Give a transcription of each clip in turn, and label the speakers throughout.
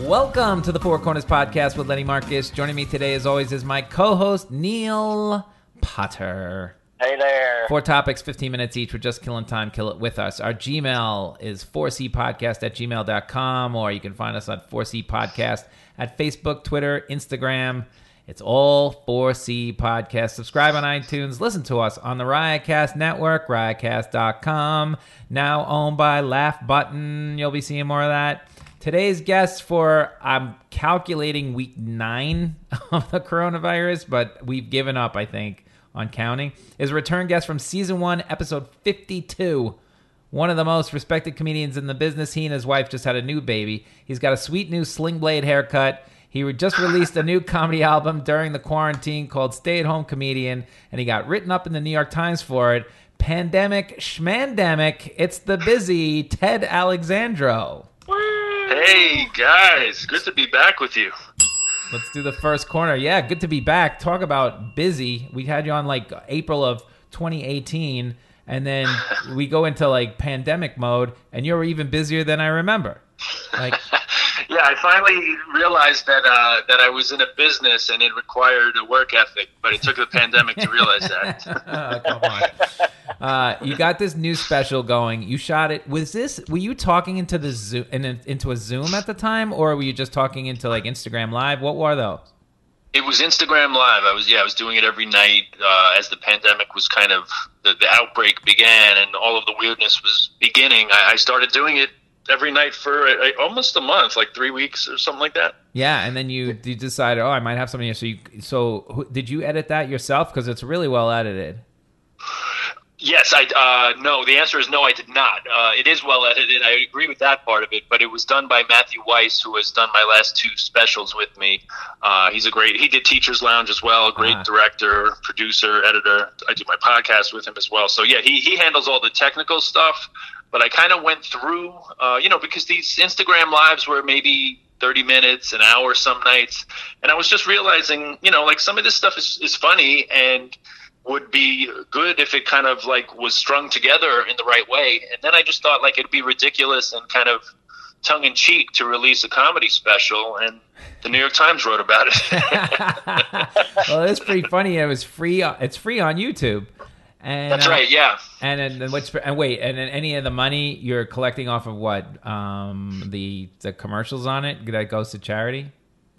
Speaker 1: Welcome to the Four Corners Podcast with Lenny Marcus. Joining me today, as always, is my co host, Neil Potter.
Speaker 2: Hey there.
Speaker 1: Four topics, 15 minutes each. We're just killing time. Kill it with us. Our Gmail is 4cpodcast at gmail.com, or you can find us on 4C Podcast at Facebook, Twitter, Instagram. It's all 4C Podcast. Subscribe on iTunes. Listen to us on the Riotcast Network, riotcast.com. Now owned by Laugh Button. You'll be seeing more of that. Today's guest for, I'm calculating week nine of the coronavirus, but we've given up, I think, on counting, is a return guest from season one, episode 52. One of the most respected comedians in the business. He and his wife just had a new baby. He's got a sweet new sling blade haircut. He just released a new comedy album during the quarantine called Stay at Home Comedian, and he got written up in the New York Times for it. Pandemic Schmandemic. It's the busy Ted Alexandro.
Speaker 2: Hey guys, good to be back with you.
Speaker 1: Let's do the first corner. Yeah, good to be back. Talk about busy. We had you on like April of 2018, and then we go into like pandemic mode, and you're even busier than I remember. Like,
Speaker 2: Yeah, I finally realized that uh, that I was in a business and it required a work ethic, but it took the pandemic to realize that.
Speaker 1: oh, come on. Uh, you got this new special going. You shot it. Was this? Were you talking into the Zoom in, into a Zoom at the time, or were you just talking into like Instagram Live? What were those?
Speaker 2: It was Instagram Live. I was yeah, I was doing it every night uh, as the pandemic was kind of the, the outbreak began and all of the weirdness was beginning. I, I started doing it every night for uh, almost a month, like three weeks or something like that.
Speaker 1: Yeah, and then you you decided, oh, I might have something here. So you so who, did you edit that yourself? Because it's really well edited.
Speaker 2: Yes, I uh, no. The answer is no. I did not. Uh, it is well edited. I agree with that part of it, but it was done by Matthew Weiss, who has done my last two specials with me. Uh, he's a great. He did Teachers Lounge as well. Great
Speaker 1: Ah.
Speaker 2: director, producer, editor. I do my podcast with him as well. So yeah, he he handles all the technical stuff. But I kind of went through, uh, you know, because these Instagram lives were maybe 30 minutes, an hour some nights. And I was just realizing, you know, like some of this stuff is, is funny and would be good if it kind of like was strung together in the right way. And then I just thought like it'd be ridiculous and kind of tongue in cheek to release a comedy special. And the New York Times wrote about it.
Speaker 1: well, it's pretty funny. It was free. It's free on YouTube. And
Speaker 2: That's
Speaker 1: uh,
Speaker 2: right. Yeah.
Speaker 1: And then then what's and wait, and then any of the money you're collecting off of what? Um, the the commercials on it that goes to charity.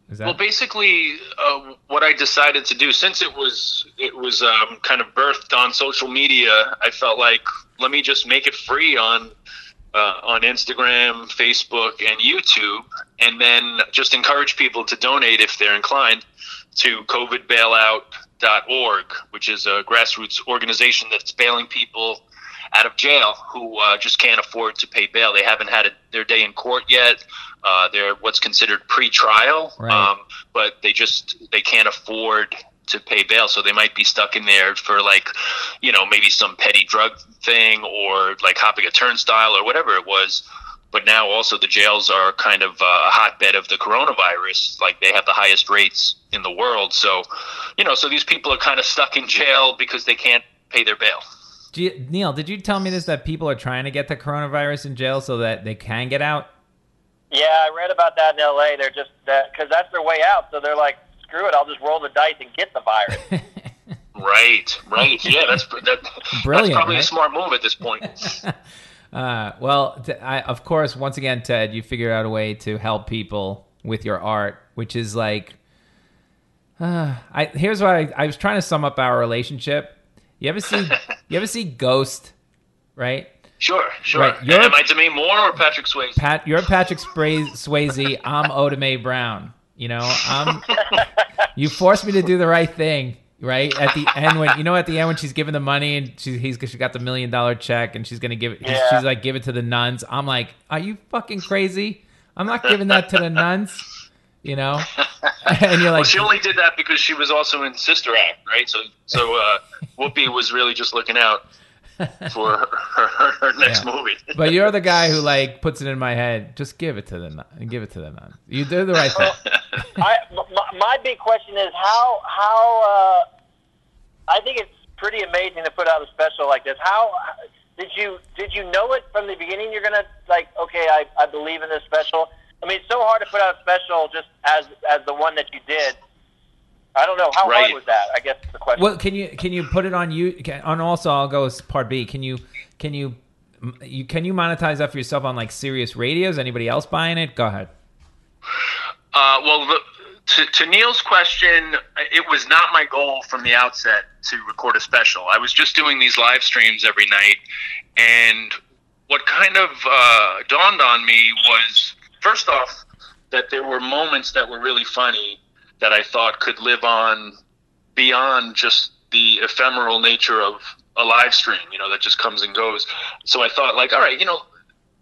Speaker 1: Is that
Speaker 2: Well, basically, uh, what I decided to do, since it was it was um, kind of birthed on social media, I felt like let me just make it free on uh, on Instagram, Facebook, and YouTube, and then just encourage people to donate if they're inclined to COVIDBailout.org, which is a grassroots organization that's bailing people out of jail who uh, just can't afford to pay bail. They haven't had a, their day in court yet. Uh, they're what's considered pre-trial,
Speaker 1: Right.
Speaker 2: um, but they just they can't afford to pay bail, so they might be stuck in there for like, you know, maybe some petty drug thing or like hopping a turnstile or whatever it was. But now also the jails are kind of uh, a hotbed of the coronavirus. Like they have the highest rates in the world. So, you know, so these people are kind of stuck in jail because they can't pay their bail.
Speaker 1: Do you, Neil, did you tell me this that people are trying to get the coronavirus in jail so that they can get out?
Speaker 3: Yeah, I read about that in L.A. They're just that because that's their way out. So they're like, screw it, I'll just roll the dice and get the virus.
Speaker 2: Right, right. Yeah, that's that,
Speaker 1: Brilliant,
Speaker 2: That's probably
Speaker 1: right?
Speaker 2: a smart move at this point.
Speaker 1: Uh, well, t I of course, once again, Ted, you figure out a way to help people with your art, which is like, uh, I here's why I, I was trying to sum up our relationship. You ever see, you ever see Ghost, right?
Speaker 2: Sure, sure.
Speaker 1: Right, you're-
Speaker 2: am I Demi Moore or Patrick Swayze?
Speaker 1: Pat, you're Patrick Spray, Swayze. I'm Oda Mae Brown. You know, I'm. you forced me to do the right thing, right? At the end, when you know, at the end when she's giving the money and she, he's she got the million dollar check and she's gonna give it.
Speaker 3: Yeah.
Speaker 1: She's like, give it to the nuns. I'm like, are you fucking crazy? I'm not giving that to the nuns, you know. and you're
Speaker 2: Well,
Speaker 1: like,
Speaker 2: she only did that because she was also in Sister Act, right? So, so uh, Whoopi was really just looking out for her, her, her next
Speaker 1: Yeah.
Speaker 2: movie.
Speaker 1: but you're the guy who like puts it in my head. Just give it to the nun. Give it to the nuns. You do the right thing.
Speaker 3: I, my, my big question is how how uh, I think it's pretty amazing to put out a special like this. How did you did you know it from the beginning? You're gonna like okay, I, I believe in this special. I mean, it's so hard to put out a special just as as the one that you did. I don't know how
Speaker 2: Right.
Speaker 3: hard was that. I guess the question.
Speaker 1: Well, can you can you put it on you? Can, on also, I'll go as part B. Can you can you you can you monetize that for yourself on like Sirius Radios? Anybody else buying it? Go ahead.
Speaker 2: Uh, well, the, to, to Neil's question, it was not my goal from the outset to record a special. I was just doing these live streams every night, and what kind of uh, dawned on me was first off that there were moments that were really funny that I thought could live on beyond just the ephemeral nature of a live stream, you know, that just comes and goes. So I thought, like, all right, you know,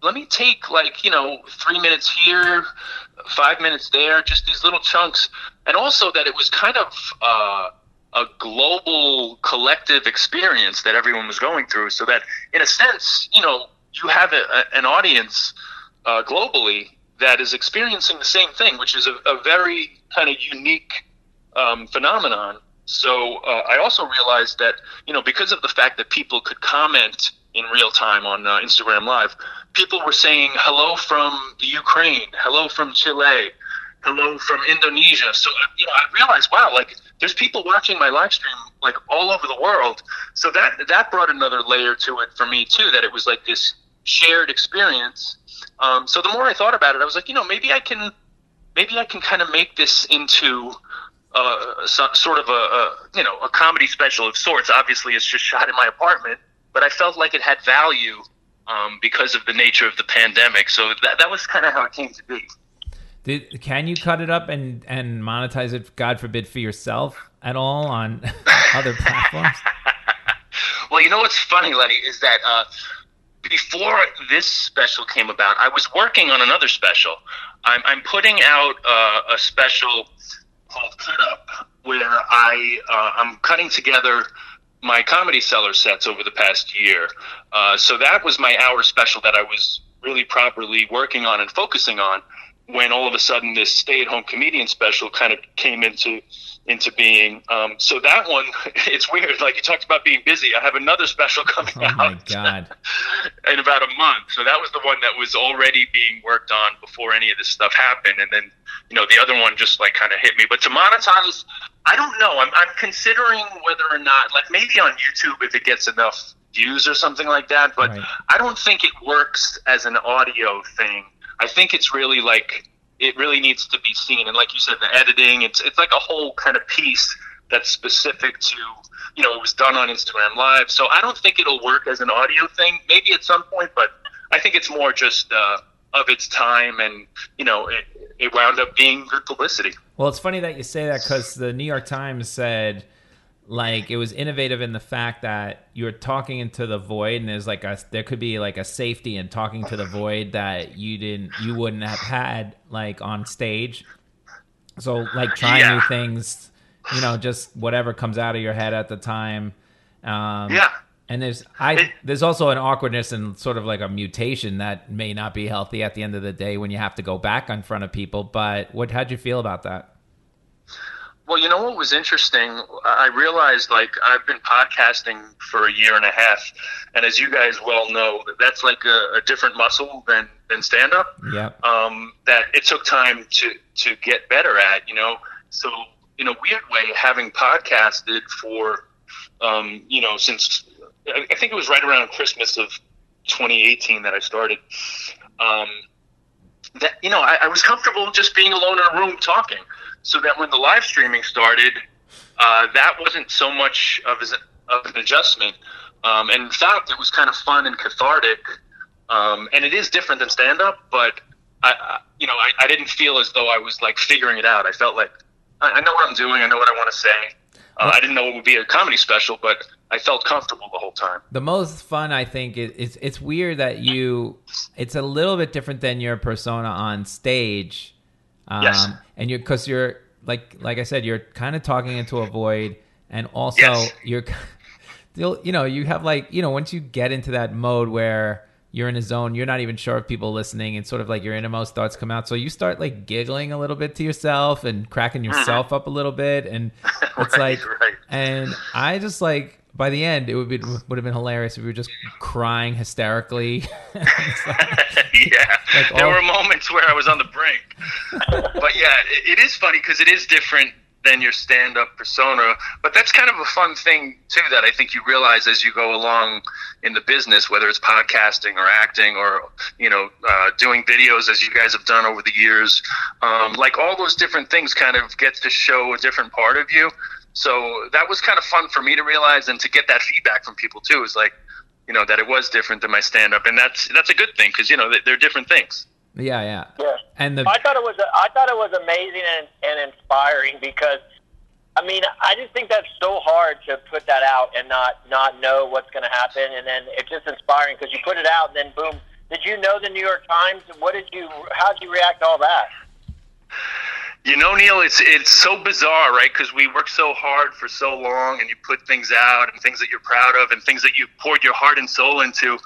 Speaker 2: let me take like you know three minutes here five minutes there just these little chunks and also that it was kind of uh, a global collective experience that everyone was going through so that in a sense you know you have a, a, an audience uh, globally that is experiencing the same thing which is a, a very kind of unique um, phenomenon so uh, I also realized that you know because of the fact that people could comment in real time on uh, Instagram Live, people were saying hello from the Ukraine, hello from Chile, hello from Indonesia. So you know I realized wow, like there's people watching my live stream like all over the world. So that that brought another layer to it for me too. That it was like this shared experience. Um, so the more I thought about it, I was like, you know, maybe I can, maybe I can kind of make this into uh, so, sort of a, a you know a comedy special of sorts. Obviously, it's just shot in my apartment, but I felt like it had value um, because of the nature of the pandemic. So that that was kind of how it came to be.
Speaker 1: Did can you cut it up and and monetize it? God forbid for yourself at all on other platforms.
Speaker 2: Well, you know what's funny, Lenny, is that uh, before this special came about, I was working on another special. I'm, I'm putting out uh, a special called Cut Up, where I uh, I'm cutting together my comedy cellar sets over the past year. Uh, so that was my hour special that I was really properly working on and focusing on. When all of a sudden this stay-at-home comedian special kind of came into into being. Um, so that one, it's weird. Like you talked about being busy. I have another special coming
Speaker 1: Oh
Speaker 2: out
Speaker 1: my god!
Speaker 2: in about a month. So that was the one that was already being worked on before any of this stuff happened. And then, you know, the other one just like kind of hit me. But to monetize, I don't know. I'm, I'm considering whether or not, like maybe on YouTube if it gets enough views or something like that. But
Speaker 1: Right.
Speaker 2: I don't think it works as an audio thing. I think it's really like it really needs to be seen. And like you said, the editing, it's it's like a whole kind of piece that's specific to you know it was done on Instagram Live. So I don't think it'll work as an audio thing. Maybe at some point, but I think it's more just uh, of its time, and you know it it wound up being good publicity.
Speaker 1: Well, it's funny that you say that because the New York Times said like it was innovative in the fact that you're talking into the void and there's like a there could be like a safety in talking to the void that you didn't you wouldn't have had like on stage. So like trying new things you know just whatever comes out of your head at the time. Um
Speaker 2: Yeah.
Speaker 1: and there's i
Speaker 2: It-
Speaker 1: there's also an awkwardness and sort of like a mutation that may not be healthy at the end of the day when you have to go back in front of people but what how'd you feel about that
Speaker 2: Well, you know what was interesting? I realized like I've been podcasting for a year and a half, and as you guys well know, that's like a, a different muscle than than stand up.
Speaker 1: yep
Speaker 2: Um, that it took time to to get better at. You know, so in a weird way, having podcasted for um, you know since I I think it was right around Christmas of 2018 that I started. Um, that you know, I, I was comfortable just being alone in a room talking. So that when the live streaming started, uh, that wasn't so much of, as, of an adjustment. Um, and in fact, it was kind of fun and cathartic. Um, and it is different than stand up, but I, I you know, I, I didn't feel as though I was like figuring it out. I felt like I, I know what I'm doing. I know what I want to say. Uh, I didn't know it would be a comedy special, but I felt comfortable the whole time.
Speaker 1: the most fun I think is it's it's weird that you it's a little bit different than your persona on stage. Um
Speaker 2: Yes.
Speaker 1: and you're cuz you're like like I said you're kind of talking into a void and also
Speaker 2: Yes.
Speaker 1: you're you know you have like you know once you get into that mode where you're in a zone you're not even sure if people listening and sort of like your innermost thoughts come out so you start like giggling a little bit to yourself and cracking yourself up a little bit and it's
Speaker 2: Right,
Speaker 1: like
Speaker 2: right.
Speaker 1: and I just like by the end it would be would have been hilarious if we were just crying hysterically. Like-
Speaker 2: yeah,
Speaker 1: Like
Speaker 2: there
Speaker 1: all-
Speaker 2: were moments where I was on the brink. but yeah, it, it is funny because it is different than your stand-up persona. But that's kind of a fun thing too that I think you realize as you go along in the business, whether it's podcasting or acting or you know uh, doing videos as you guys have done over the years. Um, like all those different things kind of get to show a different part of you. So that was kind of fun for me to realize and to get that feedback from people too. Is like you know that it was different than my stand-up, and that's that's a good thing because you know they- they're different things.
Speaker 1: yeah, yeah.
Speaker 3: Yeah.
Speaker 1: And the
Speaker 3: I thought it was I thought it was amazing and, and inspiring because I mean I just think that's so hard to put that out and not not know what's going to happen and then it's just inspiring because you put it out and then boom did you know the New York Times what did you how did you react to all that
Speaker 2: You know, Neil, it's it's so bizarre, right? Because we work so hard for so long, and you put things out and things that you're proud of, and things that you poured your heart and soul into,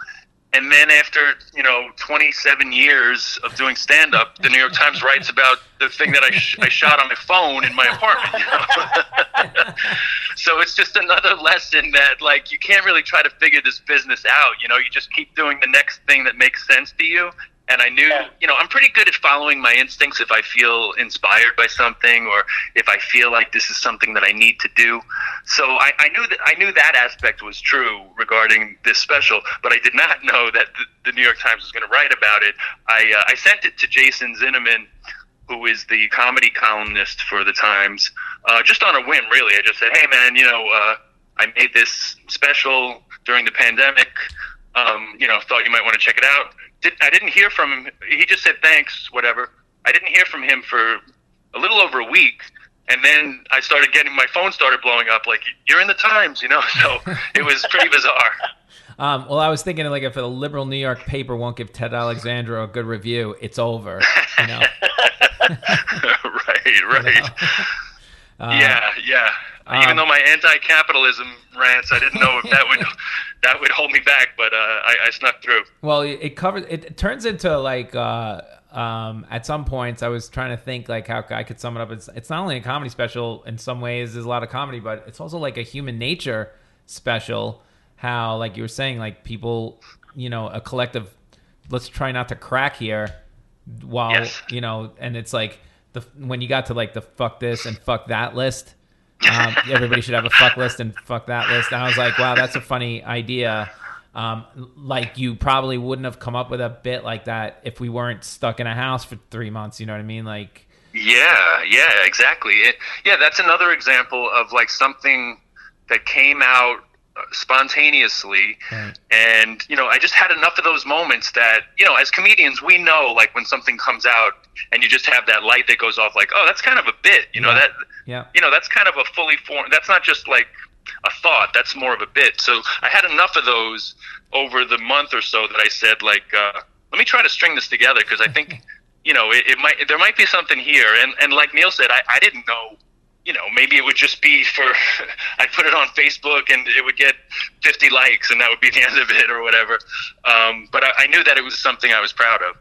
Speaker 2: and then after you know 27 years of doing stand up, the New York Times writes about the thing that I sh- I shot on my phone in my apartment. You know? so it's just another lesson that like you can't really try to figure this business out. You know, you just keep doing the next thing that makes sense to you. And I knew,
Speaker 3: Yeah.
Speaker 2: you know, I'm pretty good at following my instincts if I feel inspired by something or if I feel like this is something that I need to do. So I, I knew that I knew that aspect was true regarding this special, but I did not know that the, the New York Times was going to write about it. I uh, I sent it to Jason Zinoman, who is the comedy columnist for the Times, uh, just on a whim, really. I just said, "Hey, man, you know, uh, I made this special during the pandemic. Um, you know, thought you might want to check it out." Did, I didn't hear from him. He just said thanks, whatever. I didn't hear from him for a little over a week, and then I started getting my phone started blowing up. Like you're in the Times, you know. So it was pretty bizarre.
Speaker 1: um, well, I was thinking like if a liberal New York paper won't give Ted Alexandro a good review, it's over. You know.
Speaker 2: right, right.
Speaker 1: Uh,
Speaker 2: yeah, yeah.
Speaker 1: um,
Speaker 2: Even though my anti-capitalism rants, I didn't know if that would that would hold me back, but uh, I, I snuck through.
Speaker 1: Well, it, covers. It, it turns into like uh, um, at some points I was trying to think like how I could sum it up. It's it's not only a comedy special in some ways. There's a lot of comedy, but it's also like a human nature special. How like you were saying, like people, you know, a collective. Let's try not to crack here, while
Speaker 2: Yes.
Speaker 1: you know, and it's like the when you got to like the fuck this and fuck that list. Um, everybody should have a fuck list and fuck that list. And I was like, wow, that's a funny idea. Um, like you probably wouldn't have come up with a bit like that if we weren't stuck in a house for three months. You know what I mean? Like,
Speaker 2: Yeah, yeah, exactly. It, yeah, that's another example of like something that came out spontaneously.
Speaker 1: Right.
Speaker 2: and you know i just had enough of those moments that you know as comedians we know like when something comes out and you just have that light that goes off like oh that's kind of a bit you know that
Speaker 1: yeah,
Speaker 2: you know that's kind of a fully formed that's not just like a thought that's more of a bit. So i had enough of those over the month or so that i said like uh, let me try to string this together because i think you know it, it might there might be something here. And and like neil said i, I didn't know you know maybe it would just be for i'd put it on facebook and it would get 50 likes and that would be the end of it or whatever um, but I, I knew that it was something i was proud of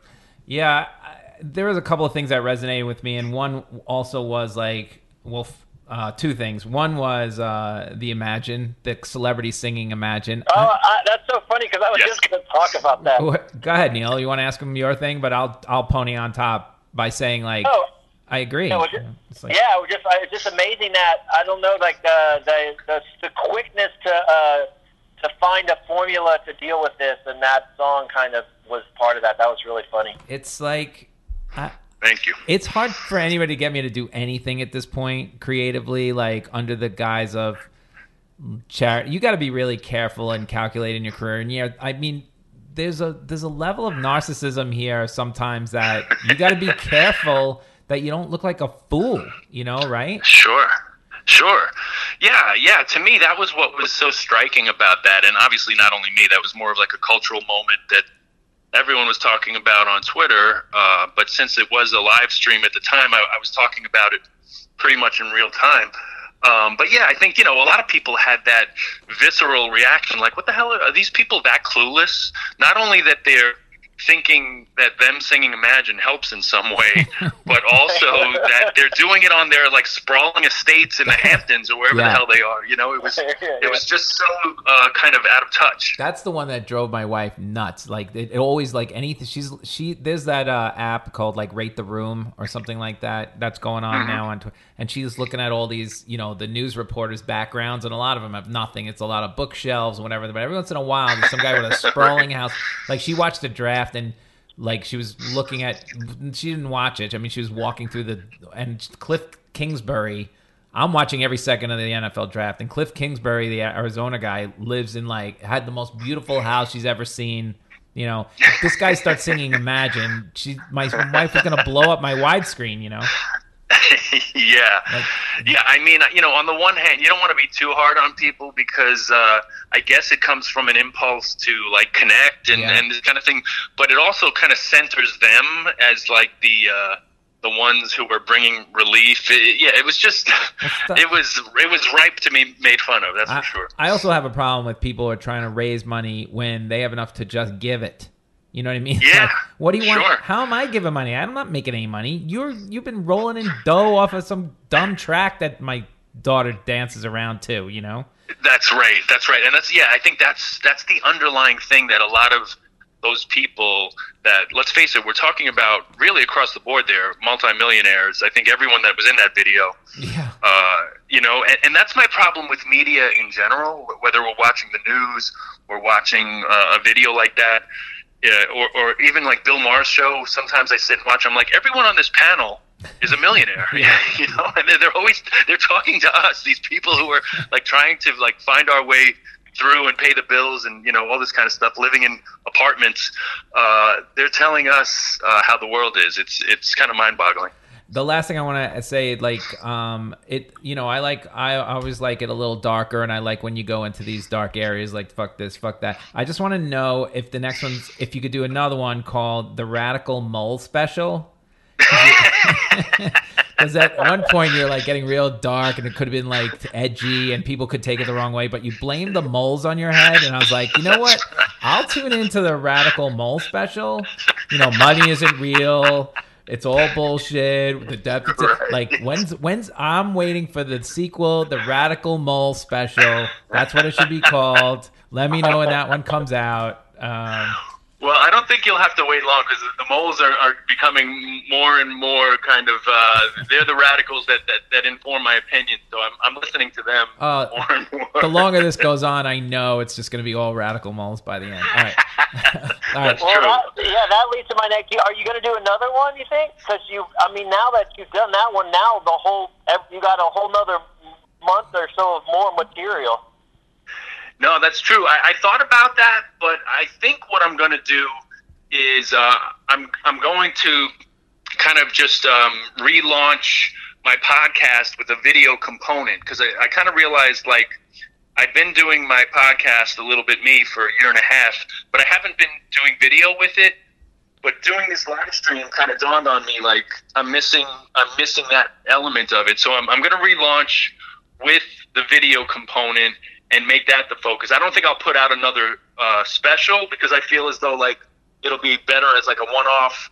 Speaker 1: yeah. I- There was a couple of things that resonated with me, and one also was like, well, f- uh, two things. One was uh, the Imagine, the celebrity singing Imagine.
Speaker 3: oh I, that's so funny because I was
Speaker 2: Yes.
Speaker 3: just going to talk about that
Speaker 1: Go ahead, Neil. You want to ask him your thing, but I'll I'll pony on top by saying like
Speaker 3: Oh.
Speaker 1: I agree.
Speaker 3: Yeah, well, just-
Speaker 1: It's like-
Speaker 3: yeah, it was just it's just amazing that I don't know, like the the the, the quickness to uh, to find a formula to deal with this, and that song kind of was part of that. That was really funny.
Speaker 1: It's like I,
Speaker 2: thank you
Speaker 1: it's hard for anybody to get me to do anything at this point creatively, like under the guise of charity. You got to be really careful and calculate in your career. And yeah, I mean, there's a there's a level of narcissism here sometimes that you got to be careful that you don't look like a fool. You know, right?
Speaker 2: Sure, sure. Yeah, yeah. To me, that was what was so striking about that, and obviously not only me. That was more of like a cultural moment that everyone was talking about on Twitter. Uh, but since it was a live stream at the time, I, I was talking about it pretty much in real time. Um, but yeah, I think you know a lot of people had that visceral reaction, like, "What the hell are, are these people that clueless?" Not only that they're thinking that them singing Imagine helps in some way, but also that they're doing it on their like sprawling estates in the Hamptons or wherever
Speaker 1: Yeah.
Speaker 2: the hell they are. You know, it was it was just so uh, kind of out of touch.
Speaker 1: That's the one that drove my wife nuts. Like it, it always like anything. She's she. There's that uh, app called like Rate the Room or something like that. That's going on now on Twitter. And she's looking at all these, you know, the news reporters' backgrounds, and a lot of them have nothing. It's a lot of bookshelves and whatever. But every once in a while, there's some guy with a sprawling house. Like she watched the draft and. Like she was looking at, she didn't watch it. I mean, she was walking through the and Cliff Kingsbury. I'm watching every second of the NFL draft, and Cliff Kingsbury, the Arizona guy, lives in like had the most beautiful house she's ever seen. You know, if this guy starts singing "Imagine," she my wife is gonna blow up my widescreen. You know,
Speaker 2: yeah,
Speaker 1: Like-
Speaker 2: yeah. I mean, you know, on the one hand, you don't want to be too hard on people because uh, I guess it comes from an impulse to like connect and,
Speaker 1: Yeah.
Speaker 2: and this kind of thing. But it also kind of centers them as like the uh, the ones who were bringing relief. It- yeah, it was just
Speaker 1: the-
Speaker 2: it was it was ripe to be made fun of. That's
Speaker 1: I,
Speaker 2: for sure.
Speaker 1: I also have a problem with people who are trying to raise money when they have enough to just give it. You know what I mean?
Speaker 2: Yeah,
Speaker 1: Like, what do you want?
Speaker 2: sure.
Speaker 1: How am I giving money? I'm not making any money. You're you've been rolling in dough off of some dumb track that my daughter dances around to. You know?
Speaker 2: That's right. That's right. And that's yeah, I think that's that's the underlying thing that a lot of those people that let's face it, we're talking about really across the board there, multimillionaires. I think everyone that was in that video
Speaker 1: Yeah.
Speaker 2: uh, you know, and, and that's my problem with media in general. Whether we're watching the news or watching uh, a video like that, yeah, or, or even like Bill Maher's show. Sometimes I sit and watch. I'm like, everyone on this panel is a millionaire,
Speaker 1: Yeah.
Speaker 2: you know, and they're, they're always they're talking to us. These people who are like trying to like find our way through and pay the bills and you know all this kind of stuff living in apartments uh, they're telling us uh, how the world is it's it's kind of mind-boggling
Speaker 1: the last thing I want to say, like, um, it, you know, I like, I always like it a little darker, and I like when you go into these dark areas, like, fuck this, fuck that. I just want to know if the next one's, if you could do another one called the Radical Mole Special. Because at one point you're like getting real dark, and it could have been like edgy, and people could take it the wrong way. But you blame the moles on your head, and I was like, you know what? I'll tune into the Radical Mole Special. You know, money isn't real. It's all bullshit. The depth,
Speaker 2: Right.
Speaker 1: like when's when's I'm waiting for the sequel, the Radical Mole Special. That's what it should be called. Let me know when that one comes out. Um,
Speaker 2: Well, I don't think you'll have to wait long because the moles are, are becoming more and more kind of. Uh, they're the radicals that, that, that inform my opinion, so I'm, I'm listening to them
Speaker 1: Uh,
Speaker 2: more and more.
Speaker 1: the longer this goes on, I know it's just going to be all radical moles by the end. All right, all right.
Speaker 3: Well,
Speaker 2: True.
Speaker 3: that, yeah, that leads to my next. Are you going to do another one? You think? Because you, I mean, now that you've done that one, now the whole you got a whole nother month or so of more material.
Speaker 2: No, that's true. I, I thought about that, but I think what I'm going to do is uh, I'm I'm going to kind of just um, relaunch my podcast with a video component because I, I kind of realized like I've been doing my podcast a little bit me for a year and a half, but I haven't been doing video with it. But doing this live stream kind of dawned on me like I'm missing I'm missing that element of it. So I'm I'm going to relaunch with the video component and make that the focus. I don't think I'll put out another uh, special because I feel as though like it'll be better as like a one-off,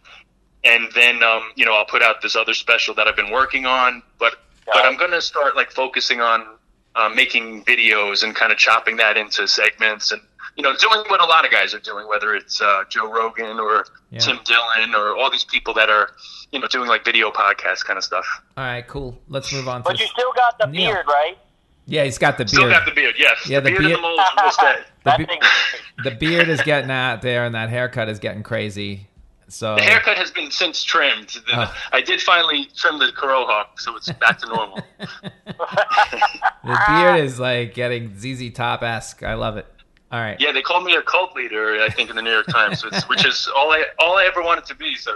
Speaker 2: and then um, you know I'll put out this other special that I've been working on. But but I'm gonna start like focusing on uh, making videos and kind of chopping that into segments and you know doing what a lot of guys are doing, whether it's uh, Joe Rogan or
Speaker 1: Yeah.
Speaker 2: Tim Dillon or all these people that are you know doing like video podcast kind of stuff.
Speaker 1: All right, cool. Let's move on. To
Speaker 3: But you still got the
Speaker 1: Neil.
Speaker 3: beard, right?
Speaker 1: Yeah, he's got the beard.
Speaker 2: Still
Speaker 1: beard.
Speaker 2: got the beard, yes.
Speaker 1: Yeah, the
Speaker 2: the, beard, and the moles will stay.
Speaker 3: that
Speaker 1: be- the beard is getting out there, and that haircut is getting crazy. So
Speaker 2: The haircut has been since trimmed. The-
Speaker 1: Oh.
Speaker 2: I did finally trim the Kurohawk, so it's back to normal.
Speaker 1: the beard is like getting ZZ Top esque. I love it. All right.
Speaker 2: yeah, they called me a cult leader, I think, in the New York Times, which, which is all I all I ever wanted to be. So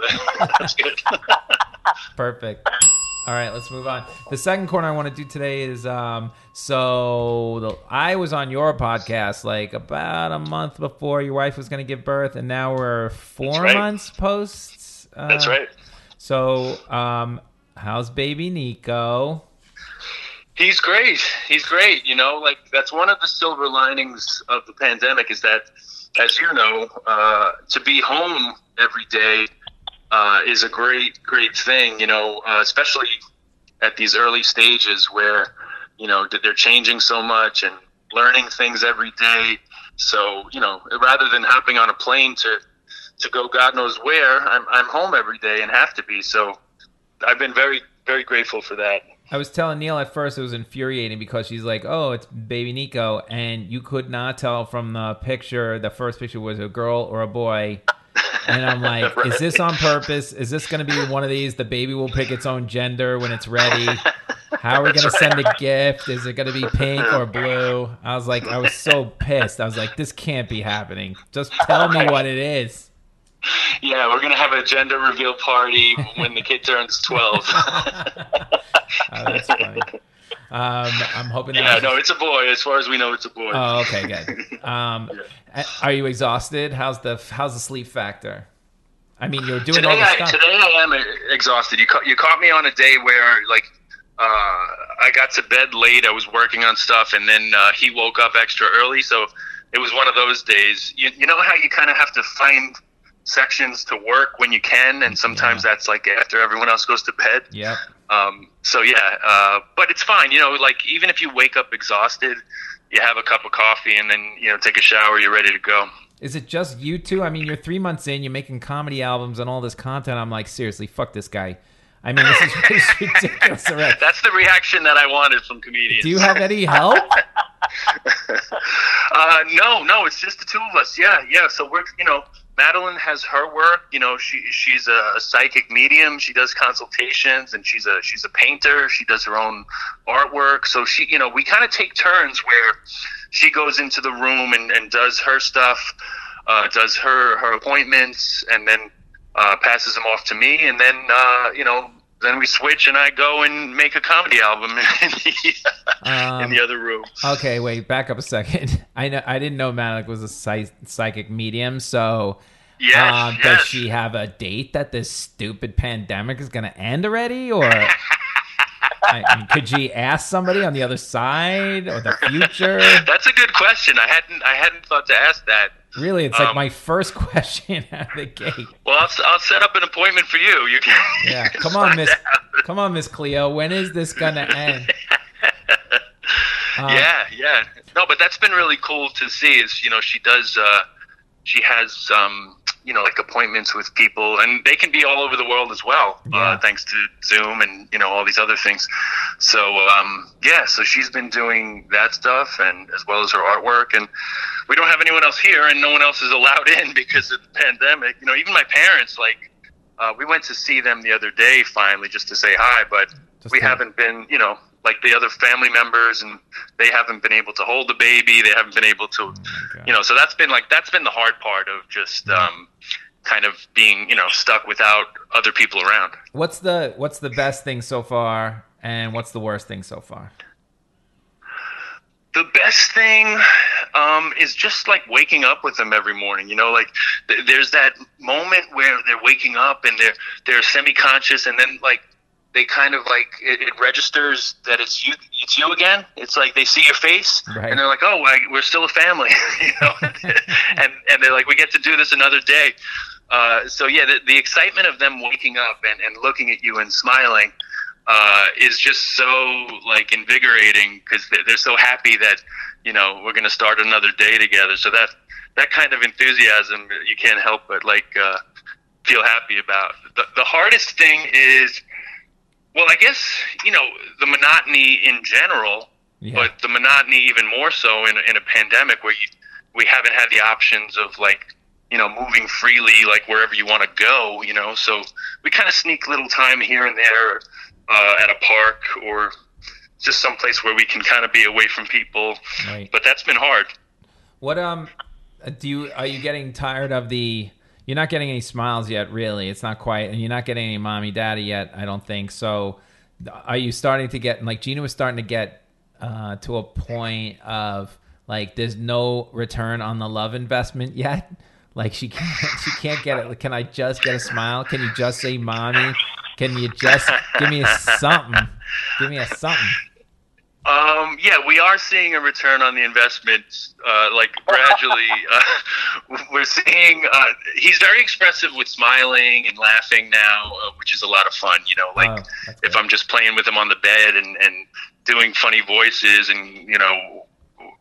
Speaker 2: that's good.
Speaker 1: Perfect. All right, let's move on. The second corner I want to do today is um, so the, I was on your podcast like about a month before your wife was going to give birth, and now we're four
Speaker 2: right.
Speaker 1: months post. Uh,
Speaker 2: That's right.
Speaker 1: So, um, how's baby Nico?
Speaker 2: He's great. He's great. You know, like that's one of the silver linings of the pandemic is that, as you know, uh, to be home every day uh, is a great, great thing. You know, uh, especially at these early stages where you know they're changing so much and learning things every day. So you know, rather than hopping on a plane to to go God knows where, I'm I'm home every day and have to be. So I've been very, very grateful for that.
Speaker 1: I was telling Neil at first it was infuriating because she's like, "Oh, it's baby Nico," and you could not tell from the picture. The first picture was a girl or a boy, and I'm like, "Is this on purpose? Is this going to be one of these? The baby will pick its own gender when it's ready. How are we going to send a gift? Is it going to be pink or blue?" I was like, I was so pissed. I was like, "This can't be happening. Just tell me what it is."
Speaker 2: Yeah, we're gonna have a gender reveal party when the kid turns twelve.
Speaker 1: Oh, that's funny. Um, I'm hoping.
Speaker 2: yeah,
Speaker 1: that
Speaker 2: no, it's a boy. As far as we know, it's a boy.
Speaker 1: Oh, okay, good. Um, Are you exhausted? How's the how's the sleep factor? I mean, you're doing all
Speaker 2: today,
Speaker 1: the
Speaker 2: I,
Speaker 1: stuff.
Speaker 2: today I am exhausted. You caught, you caught me on a day where like uh, I got to bed late. I was working on stuff, and then uh, he woke up extra early. So it was one of those days. You, you know how you kind of have to find sections to work when you can, and sometimes that's like after everyone else goes to bed.
Speaker 1: Yep.
Speaker 2: Um, so yeah, uh, but it's fine. You know, like even if you wake up exhausted, you have a cup of coffee and then you know take a shower. You're ready to go.
Speaker 1: Is it just you two? I mean, you're three months in. You're making comedy albums and all this content. I'm like, seriously, fuck this guy. I mean, this is, this is ridiculous already.
Speaker 2: That's the reaction that I wanted from comedians.
Speaker 1: Do you have any help?
Speaker 2: uh, no, no, it's just the two of us. Yeah, yeah. So we're, you know, Madeline has her work. You know, she she's a psychic medium. She does consultations, and she's a she's a painter. She does her own artwork. So she, you know, we kind of take turns where she goes into the room and, and does her stuff, uh, does her her appointments, and then uh, passes them off to me, and then uh, you know. Then we switch, and I go and make a comedy album in the,
Speaker 1: Um,
Speaker 2: in the other room.
Speaker 1: Okay, wait, back up a second. I know I didn't know Malik was a psy- psychic medium, so
Speaker 2: Yes,
Speaker 1: um,
Speaker 2: yes.
Speaker 1: does she have a date that this stupid pandemic is going to end already, or I mean, could she ask somebody on the other side or the future?
Speaker 2: That's a good question. I hadn't I hadn't thought to ask that.
Speaker 1: Really, it's like
Speaker 2: Um,
Speaker 1: my first question out of the gate.
Speaker 2: Well, I'll, I'll set up an appointment for you. You can.
Speaker 1: Yeah,
Speaker 2: you can
Speaker 1: come on, Miss.
Speaker 2: out.
Speaker 1: Come on, Miss Cleo. When is this gonna end? Uh,
Speaker 2: yeah, yeah. No, but that's been really cool to see. Is you know she does. Uh, she has um, you know like appointments with people, and they can be all over the world as well,
Speaker 1: Yeah.
Speaker 2: uh, thanks to Zoom and you know all these other things. So um, yeah, so she's been doing that stuff, and as well as her artwork, and we don't have anyone else here, and no one else is allowed in because of the pandemic. You know, even my parents like. Uh, we went to see them the other day finally just to say hi, but
Speaker 1: Just
Speaker 2: we haven't been, you know, like the other family members, and they haven't been able to hold the baby. They haven't been able to,
Speaker 1: God.
Speaker 2: you know. So that's been like that's been the hard part of just um, kind of being, you know, stuck without other people around.
Speaker 1: What's the What's the best thing so far, and what's the worst thing so far?
Speaker 2: The best thing um, is just like waking up with them every morning. You know, like th- there's that moment where they're waking up and they're they're semi-conscious, and then like they kind of like it, it registers that it's you it's you again. It's like they see your face
Speaker 1: Right.
Speaker 2: and they're like, oh, we're still a family, you know, and and they're like, we get to do this another day. Uh, so yeah, the, the excitement of them waking up and, and looking at you and smiling uh, is just so like invigorating because they're, they're so happy that you know we're going to start another day together. So that that kind of enthusiasm you can't help but like uh, feel happy about. The, the hardest thing is, well, I guess you know the monotony in general,
Speaker 1: Yeah.
Speaker 2: but the monotony even more so in, a- in a pandemic where you, we haven't had the options of like you know moving freely like wherever you want to go. You know, so we kind of sneak little time here and there uh, at a park or just someplace where we can kind of be away from people.
Speaker 1: Right.
Speaker 2: But that's been hard.
Speaker 1: What um uh, do you are you getting tired of the you're not getting any smiles yet really it's not quite and you're not getting any mommy daddy yet I don't think so are you starting to get like Gina was starting to get uh, to a point of like there's no return on the love investment yet? Like she can't she can't get it. Like, can I just get a smile? Can you just say mommy? Can you just give me a something? Give me a something.
Speaker 2: Um, yeah, we are seeing a return on the investment, uh, like gradually. Uh, we're seeing uh, he's very expressive with smiling and laughing now, uh, which is a lot of fun. You know, like
Speaker 1: Oh, that's
Speaker 2: if. I'm just playing with him on the bed and and doing funny voices and you know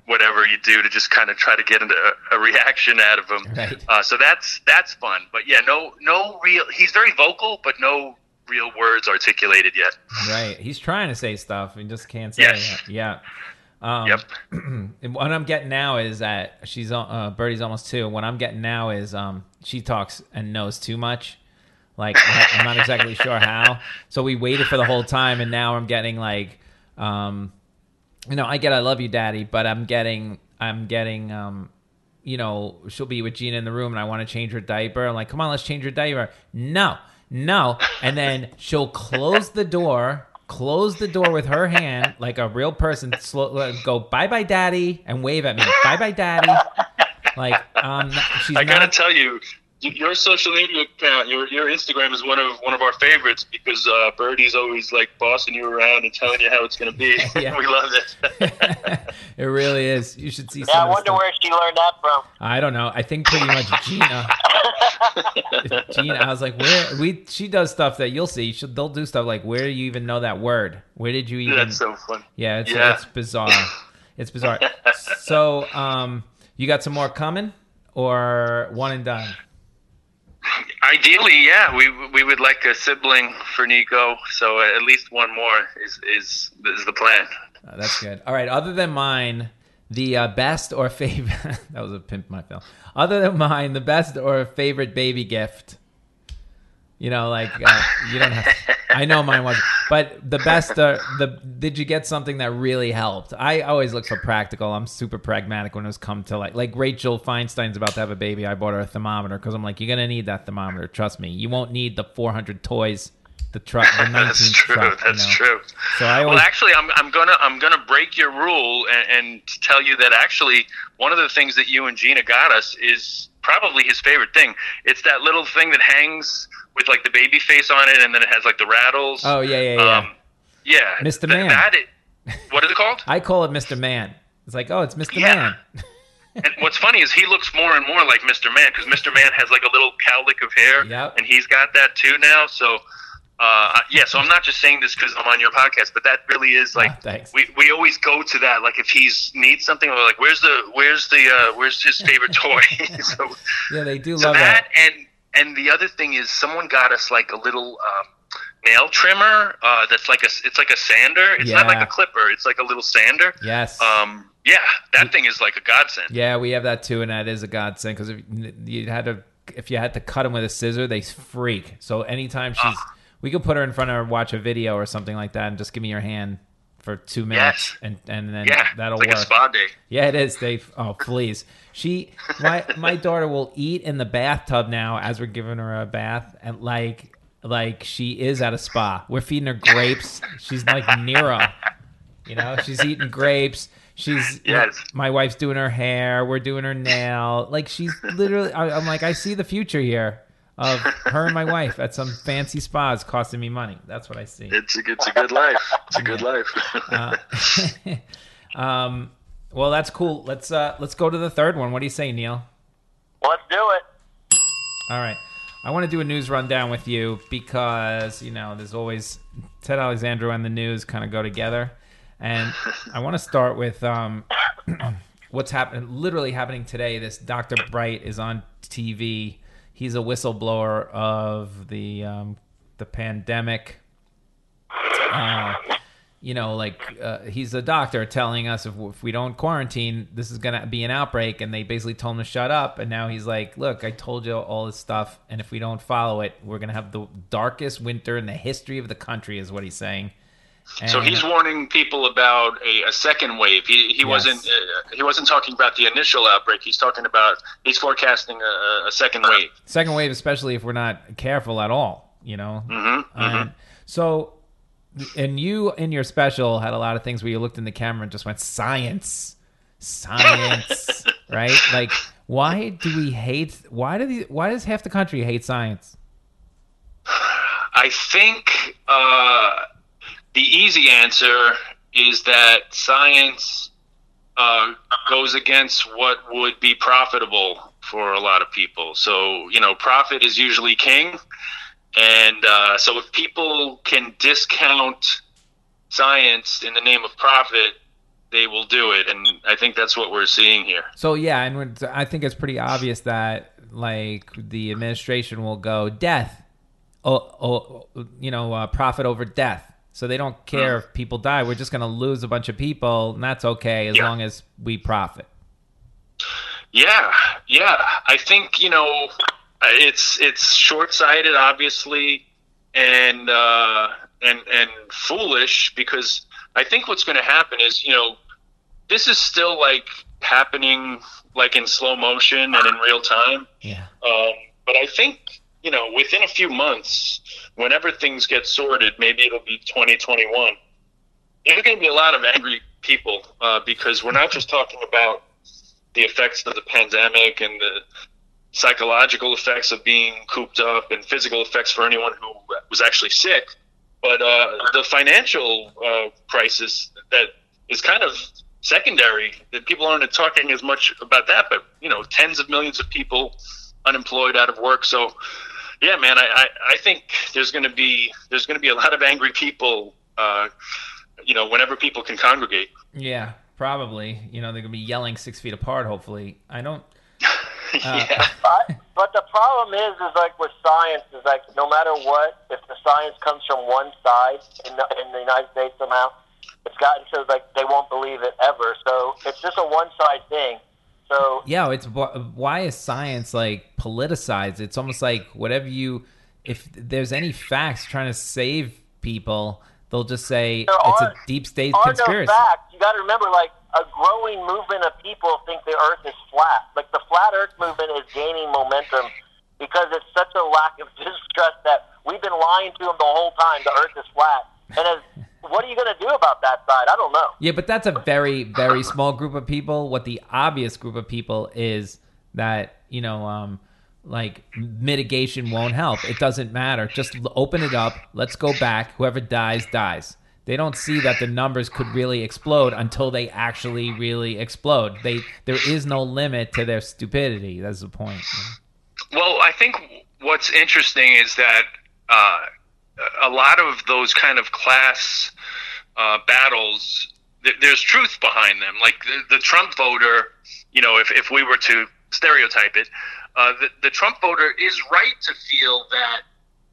Speaker 2: whatever you do to just kind of try to get a, a reaction out of him.
Speaker 1: Right.
Speaker 2: Uh, so that's that's fun. But yeah, no no real. He's very vocal, but no real words articulated yet.
Speaker 1: Right. He's trying to say stuff and just can't say
Speaker 2: Yes.
Speaker 1: it. Yeah. Um,
Speaker 2: Yep.
Speaker 1: and what I'm getting now is that she's al- uh, Birdie's almost two. What I'm getting now is um, she talks and knows too much. Like I'm not exactly sure how. So we waited for the whole time, and now I'm getting like, um, you know, I get I love you, daddy, but I'm getting I'm getting um, you know, she'll be with Gina in the room, and I want to change her diaper. I'm like, come on, let's change her diaper. No, no, and then she'll close the door. Close the door with her hand, like a real person. Slow, go bye bye, daddy, and wave at me. Bye bye, daddy. Like, um, she's
Speaker 2: I gotta
Speaker 1: not.
Speaker 2: tell you, your social media account, your your Instagram is one of one of our favorites because uh, Birdie's always like bossing you around and telling you how it's gonna be.
Speaker 1: Yeah.
Speaker 2: we love it.
Speaker 1: it really is. You should see.
Speaker 3: Yeah,
Speaker 1: some
Speaker 3: I wonder
Speaker 1: stuff.
Speaker 3: where she learned that from.
Speaker 1: I don't know. I think pretty much Gina. Gina, I was like, where we? She does stuff that you'll see. She'll, they'll do stuff like, where do you even know that word? Where did you even?
Speaker 2: That's so fun.
Speaker 1: yeah, it's,
Speaker 2: Yeah.
Speaker 1: it's bizarre. It's bizarre. so, um, you got some more coming, or one and done?
Speaker 2: Ideally, yeah, we we would like a sibling for Nico, so at least one more is is is the plan.
Speaker 1: Uh, that's good. All right. Other than mine, the uh, best or favorite. that was a pimp my film. Other than mine, the best or favorite baby gift. You know, like uh, you don't have. I know mine was, but the best. Uh, the did you get something that really helped? I always look for practical. I'm super pragmatic when it was come to like like Rachel Feinstein's about to have a baby. I bought her a thermometer because I'm like, you're gonna need that thermometer. Trust me, you won't need the 400 toys. The truck, the 19
Speaker 2: That's true.
Speaker 1: truck. you
Speaker 2: That's
Speaker 1: know?
Speaker 2: true.
Speaker 1: So I
Speaker 2: Well, actually, I'm, I'm gonna I'm gonna break your rule and, and tell you that actually one of the things that you and Gina got us is probably his favorite thing. It's that little thing that hangs with like the baby face on it, and then it has like the rattles.
Speaker 1: Oh yeah, yeah, yeah.
Speaker 2: Um, yeah,
Speaker 1: Mr. Man.
Speaker 2: That it, what is it called?
Speaker 1: I call it Mr. Man. It's like, oh, it's Mr.
Speaker 2: Yeah.
Speaker 1: Man.
Speaker 2: And what's funny is he looks more and more like Mr. Man because Mr. Man has like a little cowlick of hair,
Speaker 1: Yep.
Speaker 2: and he's got that too now. So, uh, yeah. So I'm not just saying this because I'm on your podcast, but that really is like
Speaker 1: Ah, thanks.
Speaker 2: we, we always go to that. Like if he's needs something, we're like, where's the where's the uh, where's his favorite toy? so
Speaker 1: Yeah, they do
Speaker 2: so
Speaker 1: love
Speaker 2: that
Speaker 1: that.
Speaker 2: and and the other thing is someone got us like a little um, nail trimmer uh, that's like a it's like a sander. It's not like a clipper. It's like a little sander.
Speaker 1: Yes.
Speaker 2: Um, yeah, that thing is like a godsend.
Speaker 1: yeah, we have that too, and that is a godsend because if you had to, if you had to cut them with a scissor, they freak. So anytime she's,
Speaker 2: Ah.
Speaker 1: we could put her in front of her, watch a video or something like that, and just give me your hand for two minutes,
Speaker 2: Yes.
Speaker 1: and and then
Speaker 2: Yeah,
Speaker 1: that'll
Speaker 2: it's like
Speaker 1: work.
Speaker 2: a spa day.
Speaker 1: Yeah, it is. They oh please. She my my daughter will eat in the bathtub now as we're giving her a bath and like like she is at a spa. We're feeding her grapes. She's like Nero. You know, she's eating grapes. She's
Speaker 2: Yes.
Speaker 1: my wife's doing her hair. We're doing her nail. Like she's literally. I, I'm like I see the future here of her and my wife at some fancy spas costing me money. That's what I see.
Speaker 2: It's a it's a good life. It's a good life.
Speaker 1: Uh, um, well, that's cool. Let's uh, let's go to the third one. What do you say, Neil?
Speaker 3: Let's do it.
Speaker 1: All right. I want to do a news rundown with you because, you know, there's always Ted Alexandro and the news kind of go together. And I want to start with um, what's happening, literally happening today. This Dr. Bright is on TV. He's a whistleblower of the um, the pandemic. Uh, you know, like uh, he's a doctor telling us if, if we don't quarantine, this is going to be an outbreak. And they basically told him to shut up. And now he's like, look, I told you all this stuff. And if we don't follow it, we're going to have the darkest winter in the history of the country, is what he's saying.
Speaker 2: so he's warning people about a, a second wave. He, he wasn't uh, he wasn't talking about the initial outbreak. He's talking about he's forecasting a, a second wave.
Speaker 1: second wave, especially if we're not careful at all, you know?
Speaker 2: Mm-hmm,
Speaker 1: And so and you in your special had a lot of things where you looked in the camera and just went science, science, right? Like, why do we hate? Why do these? Why does half the country hate science?
Speaker 2: I think uh, the easy answer is that science uh, goes against what would be profitable for a lot of people. So, you know, profit is usually king. And uh, so if people can discount science in the name of profit, they will do it. And I think that's what we're seeing here.
Speaker 1: So yeah, and I think it's pretty obvious that like the administration will go death, oh, oh you know, uh, profit over death. So they don't care if people die. We're just going to lose a bunch of people, and that's okay as
Speaker 2: Yeah.
Speaker 1: long as we profit.
Speaker 2: Yeah, yeah. I think you know it's it's short sighted, obviously, and uh, and and foolish because I think what's going to happen is you know this is still like happening like in slow motion and in real time.
Speaker 1: Yeah.
Speaker 2: Um, but I think you know within a few months, whenever things get sorted, maybe it'll be 2021. There's going to be a lot of angry people uh, because we're not just talking about the effects of the pandemic and the psychological effects of being cooped up and physical effects for anyone who was actually sick, but uh, the financial uh, crisis that is kind of secondary. That people aren't talking as much about that, but you know, tens of millions of people unemployed, out of work. So, yeah, man, I, I, I think there's going to be there's going to be a lot of angry people. Uh, you know, whenever people can congregate.
Speaker 1: Yeah, probably. You know, they're going to be yelling six feet apart, hopefully. I don't.
Speaker 2: yeah.
Speaker 3: Uh, I, but the problem is, is like with science, is like no matter what, if the science comes from one side in the, in the United States somehow, it's gotten to like they won't believe it ever. So it's just a one side thing. So
Speaker 1: Yeah, it's why is science like politicized? It's almost like whatever you, if there's any facts trying to save people, they'll just say
Speaker 3: There
Speaker 1: it's a deep state conspiracy.
Speaker 3: no facts. You got to remember, like a growing movement of people think the Earth is flat. Like the flat Earth movement is gaining momentum because it's such a lack of distrust that we've been lying to them the whole time. The Earth is flat, and as what are you going to do about that side? I don't know.
Speaker 1: Yeah, but that's a very, very small group of people. What the obvious group of people is that, you know, um, like mitigation won't help. It doesn't matter. Just open it up. Let's go back. Whoever dies, dies. They don't see that the numbers could really explode until they actually really explode. They there is no limit to their stupidity. That's the point.
Speaker 2: Well, I think what's interesting is that uh, a lot of those kind of class uh, battles, th- there's truth behind them. Like the, the Trump voter, you know, if, if we were to stereotype it, uh, the, the Trump voter is right to feel that.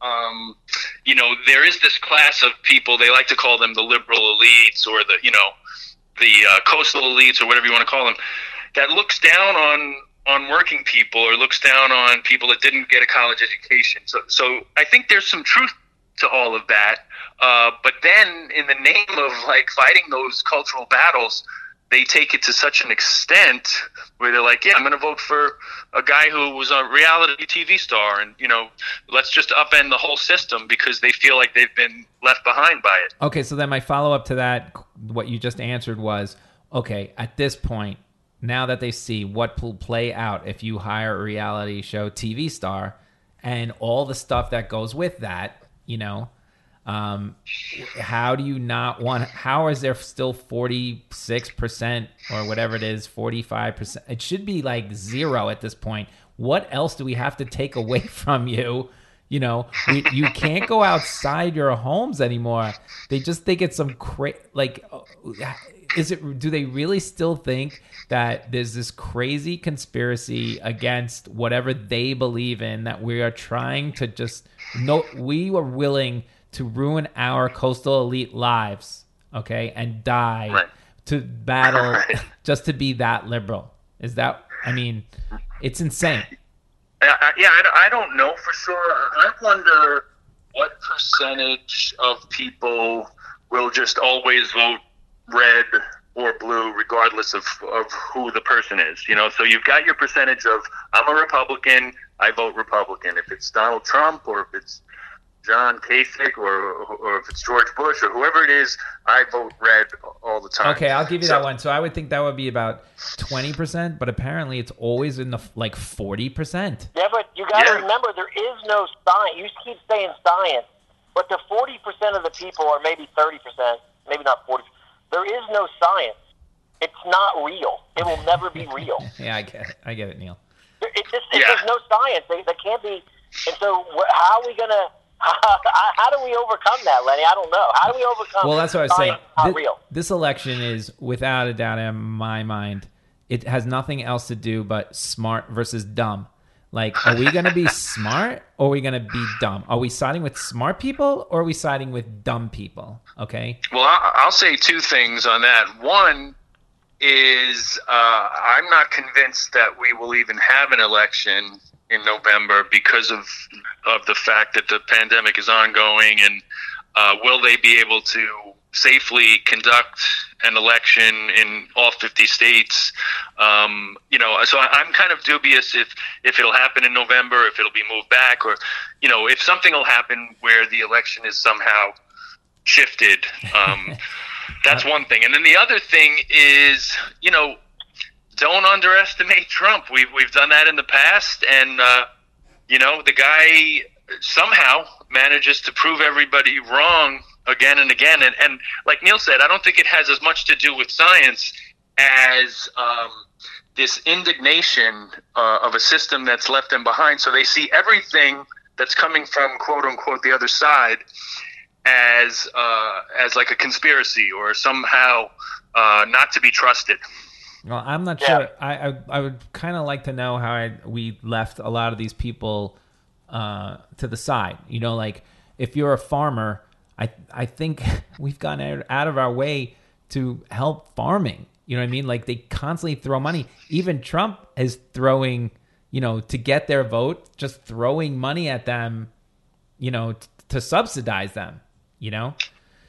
Speaker 2: Um, you know, there is this class of people. They like to call them the liberal elites, or the you know, the uh, coastal elites, or whatever you want to call them, that looks down on on working people or looks down on people that didn't get a college education. So, so I think there's some truth to all of that. Uh, but then, in the name of like fighting those cultural battles, they take it to such an extent where they're like, "Yeah, I'm going to vote for a guy who was a reality TV star, and you know, let's just upend the whole system because they feel like they've been left behind by it."
Speaker 1: Okay, so then my follow up to that, what you just answered was okay, at this point, now that they see what will play out if you hire a reality show TV star and all the stuff that goes with that, you know, um, how do you not want, how is there still 46% or whatever it is, 45%? It should be like zero at this point. What else do we have to take away from you? You know, we, you can't go outside your homes anymore. They just think it's some cra like, is it? Do they really still think that there's this crazy conspiracy against whatever they believe in? That we are trying to just no, we are willing to ruin our coastal elite lives, okay, and die
Speaker 2: Right.
Speaker 1: to battle
Speaker 2: Right.
Speaker 1: just to be that liberal. Is that? I mean, it's insane.
Speaker 2: I, I, yeah, I, don't- I don't know for sure. I wonder what percentage of people will just always vote red or blue, regardless of, of who the person is. You know, so you've got your percentage of I'm a Republican, I vote Republican. If it's Donald Trump or if it's John Kasich or or if it's George Bush or whoever it is, I vote red all the time.
Speaker 1: Okay, I'll give you
Speaker 2: So-
Speaker 1: that one. So I would think that would be about twenty percent, but apparently it's always in the like forty percent.
Speaker 3: Yeah, but you got to
Speaker 2: Yeah.
Speaker 3: remember there is no science. You keep saying science, but the forty percent of the people, or maybe thirty percent, maybe not forty. There is no science. It's not real. It will never be real.
Speaker 1: Yeah, I get it. I get it, Neil.
Speaker 3: There- It just it,
Speaker 2: Yeah.
Speaker 3: there's no science. They, they can't be. And so, wh- how are we gonna? How do we overcome that, Lenny? I don't know. How do we overcome?
Speaker 1: Well, that's what I was saying.
Speaker 3: science Not
Speaker 1: Thi-
Speaker 3: real.
Speaker 1: This election is, without a doubt, in my mind, it has nothing else to do but smart versus dumb. Like, are we going to be smart or are we going to be dumb? Are we siding with smart people or are we siding with dumb people? Okay.
Speaker 2: Well, I'll say two things on that. One is uh, I'm not convinced that we will even have an election in November because of of the fact that the pandemic is ongoing, and uh, will they be able to safely conduct an election in all 50 states? Um, you know, so I'm kind of dubious if if it'll happen in November, if it'll be moved back, or you know, if something will happen where the election is somehow shifted. Um, that's one thing, and then the other thing is, you know, don't underestimate Trump. We've we've done that in the past, and uh, you know, the guy somehow manages to prove everybody wrong again and again. And, and like Neil said, I don't think it has as much to do with science as um, this indignation uh, of a system that's left them behind. So they see everything that's coming from quote unquote the other side as uh, as like a conspiracy or somehow uh, not to be trusted.
Speaker 1: Well, I'm not
Speaker 3: Yeah.
Speaker 1: sure. I I, I would kind of like to know how I, we left a lot of these people uh, to the side. You know, like if you're a farmer, I I think we've gone out, out of our way to help farming. You know what I mean? Like they constantly throw money. Even Trump is throwing, you know, to get their vote, just throwing money at them, you know, t- to subsidize them. You know?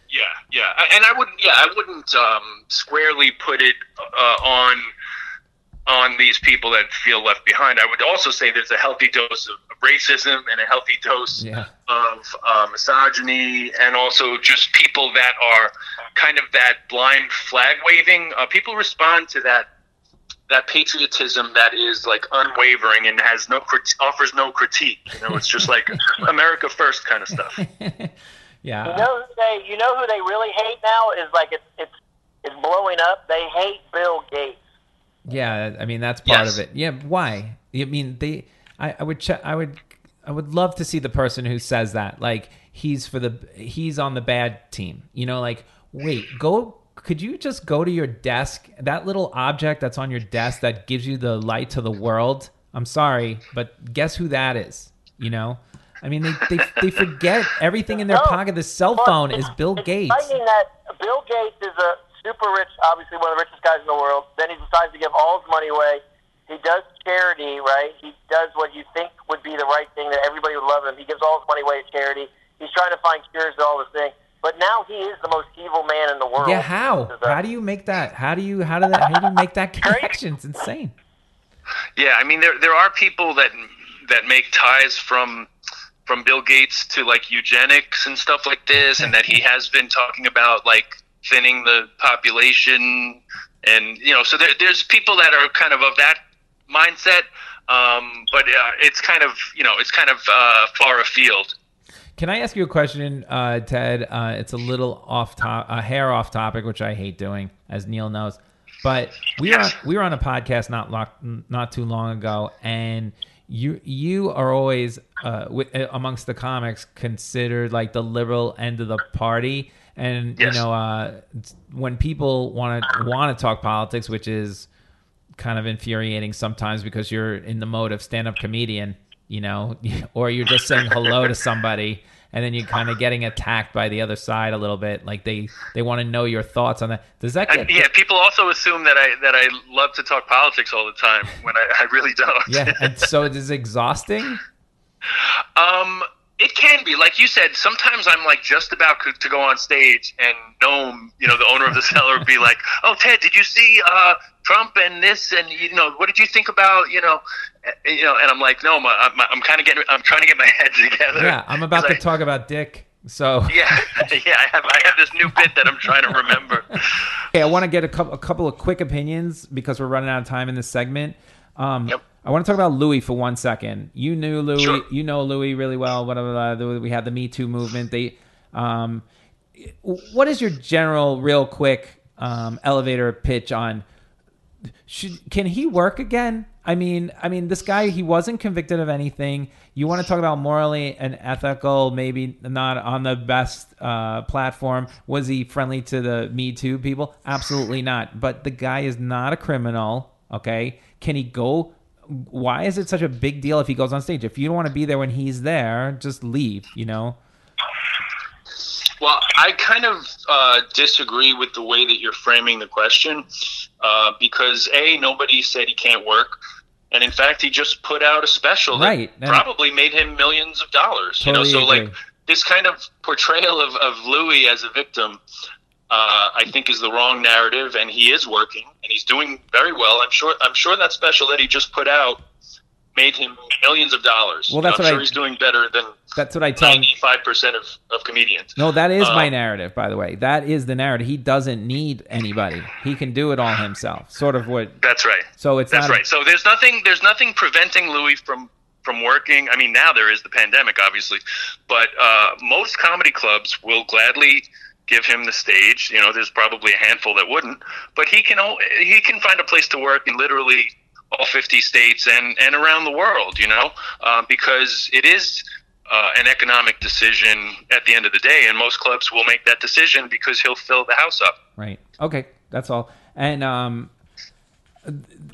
Speaker 2: Yeah, yeah, and I wouldn't. Yeah, I wouldn't um, squarely put it uh, on on these people that feel left behind. I would also say there's a healthy dose of racism and a healthy dose
Speaker 1: Yeah.
Speaker 2: of uh, misogyny, and also just people that are kind of that blind flag waving. Uh, people respond to that that patriotism that is like unwavering and has no crit- offers no critique. You know, it's just like America first kind of stuff.
Speaker 1: Yeah.
Speaker 3: You know who they you know who they really hate now is like it's it's it's blowing up. They hate Bill Gates.
Speaker 1: Yeah, I mean that's part
Speaker 2: Yes.
Speaker 1: of it. Yeah, why? I mean they. I, I would check. I would. I would love to see the person who says that. Like he's for the. He's on the bad team. You know, like wait, go. Could you just go to your desk? That little object that's on your desk that gives you the light to the world. I'm sorry, but guess who that is? You know. I mean, they, they, they forget everything in their
Speaker 3: No,
Speaker 1: pocket. The cell phone is Bill Gates.
Speaker 3: it's
Speaker 1: Gates.
Speaker 3: Exciting that Bill Gates is a super rich, obviously one of the richest guys in the world. Then he decides to give all his money away. He does charity, right? He does what you think would be the right thing that everybody would love him. He gives all his money away to charity. He's trying to find cures to all this thing. But now he is the most evil man in the world.
Speaker 1: Yeah, how?
Speaker 3: This is a-
Speaker 1: How do you make that? How do you how do that? How do you make that connection? It's insane.
Speaker 2: Yeah, I mean there there are people that that make ties from from Bill Gates to like eugenics and stuff like this, and that he has been talking about like thinning the population, and you know, so there, there's people that are kind of of that mindset, um, but uh, it's kind of you know it's kind of uh, far afield.
Speaker 1: Can I ask you a question, uh, Ted? Uh, it's a little off top, a hair off topic, which I hate doing, as Neil knows. But we
Speaker 2: Yes.
Speaker 1: we were on a podcast not lo- not too long ago, and you you are always uh, with, uh, amongst the comics considered like the liberal end of the party, and
Speaker 2: Yes.
Speaker 1: you know uh, when people want to want to talk politics, which is kind of infuriating sometimes because you're in the mode of stand-up comedian, you know, or you're just saying hello to somebody and then you're kind of getting attacked by the other side a little bit. Like they they want to know your thoughts on that. Does that get
Speaker 2: yeah, people also assume that I that I love to talk politics all the time when I, I really don't.
Speaker 1: yeah? And so it is exhausting.
Speaker 2: Um, It can be, like you said. Sometimes I'm like just about to go on stage, and Noam, you know, the owner of the cellar, would be like, "Oh, Ted, did you see uh, Trump and this? And you know, what did you think about you know, uh, you know?" And I'm like, "No, my, I'm, I'm kind of getting, I'm trying to get my head together."
Speaker 1: Yeah, I'm about to
Speaker 2: I-
Speaker 1: talk about Dick. So
Speaker 2: Yeah, yeah, I have, I have this new bit that I'm trying to remember.
Speaker 1: Okay, I want to get a couple, a couple of quick opinions because we're running out of time in this segment. Um,
Speaker 2: Yep.
Speaker 1: I want to talk about Louis for one second. You knew Louis,
Speaker 2: Sure.
Speaker 1: you know Louis really well. Whatever we had the Me Too movement. They, um, what is your general, real quick um, elevator pitch on? Should can he work again? I mean, I mean, this guy he wasn't convicted of anything. You want to talk about morally and ethical, maybe not on the best uh, platform. Was he friendly to the Me Too people? Absolutely not. But the guy is not a criminal. Okay, can he go? Why is it such a big deal if he goes on stage? If you don't want to be there when he's there, just leave. You know.
Speaker 2: Well, I kind of uh, disagree with the way that you're framing the question uh, because a nobody said he can't work, and in fact, he just put out a special that
Speaker 1: and-
Speaker 2: probably made him millions of dollars. you know,
Speaker 1: Totally
Speaker 2: so
Speaker 1: agree.
Speaker 2: like this kind of portrayal of, of Louis as a victim, uh, I think, is the wrong narrative, and he is working and he's doing very well. I'm sure. I'm sure that special that he just put out made him millions of dollars.
Speaker 1: Well, that's
Speaker 2: I'm
Speaker 1: what
Speaker 2: sure
Speaker 1: I-
Speaker 2: he's doing better than
Speaker 1: That's what I tell.
Speaker 2: ninety-five percent of, of comedians.
Speaker 1: No, that is my
Speaker 2: Um,
Speaker 1: narrative, by the way. That is the narrative. He doesn't need anybody. He can do it all himself. Sort of what.
Speaker 2: That's right.
Speaker 1: So it's
Speaker 2: That's right. So there's nothing there's nothing preventing Louis from from working. I mean, now there is the pandemic, obviously, but uh, most comedy clubs will gladly give him the stage. You know, there's probably a handful that wouldn't, but he can he can find a place to work in literally all 50 states and and around the world. You know, uh, because it is. Uh, an economic decision at the end of the day, and most clubs will make that decision because he'll fill the house up.
Speaker 1: Right. Okay. That's all. And um,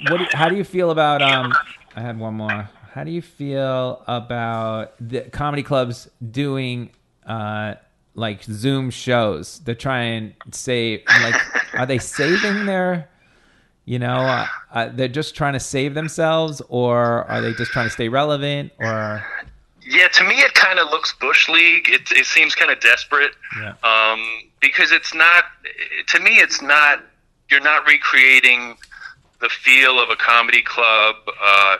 Speaker 1: what? How do you feel about um? I had one more. How do you feel about the comedy clubs doing uh like Zoom shows? They're trying to save. Like, are they saving their? You know, uh, uh, they're just trying to save themselves, or are they just trying to stay relevant? Or
Speaker 2: Yeah, to me it kind of looks bush league. It it seems kind of desperate.
Speaker 1: Yeah.
Speaker 2: Um, because it's not. To me, it's not. You're not recreating the feel of a comedy club. Uh,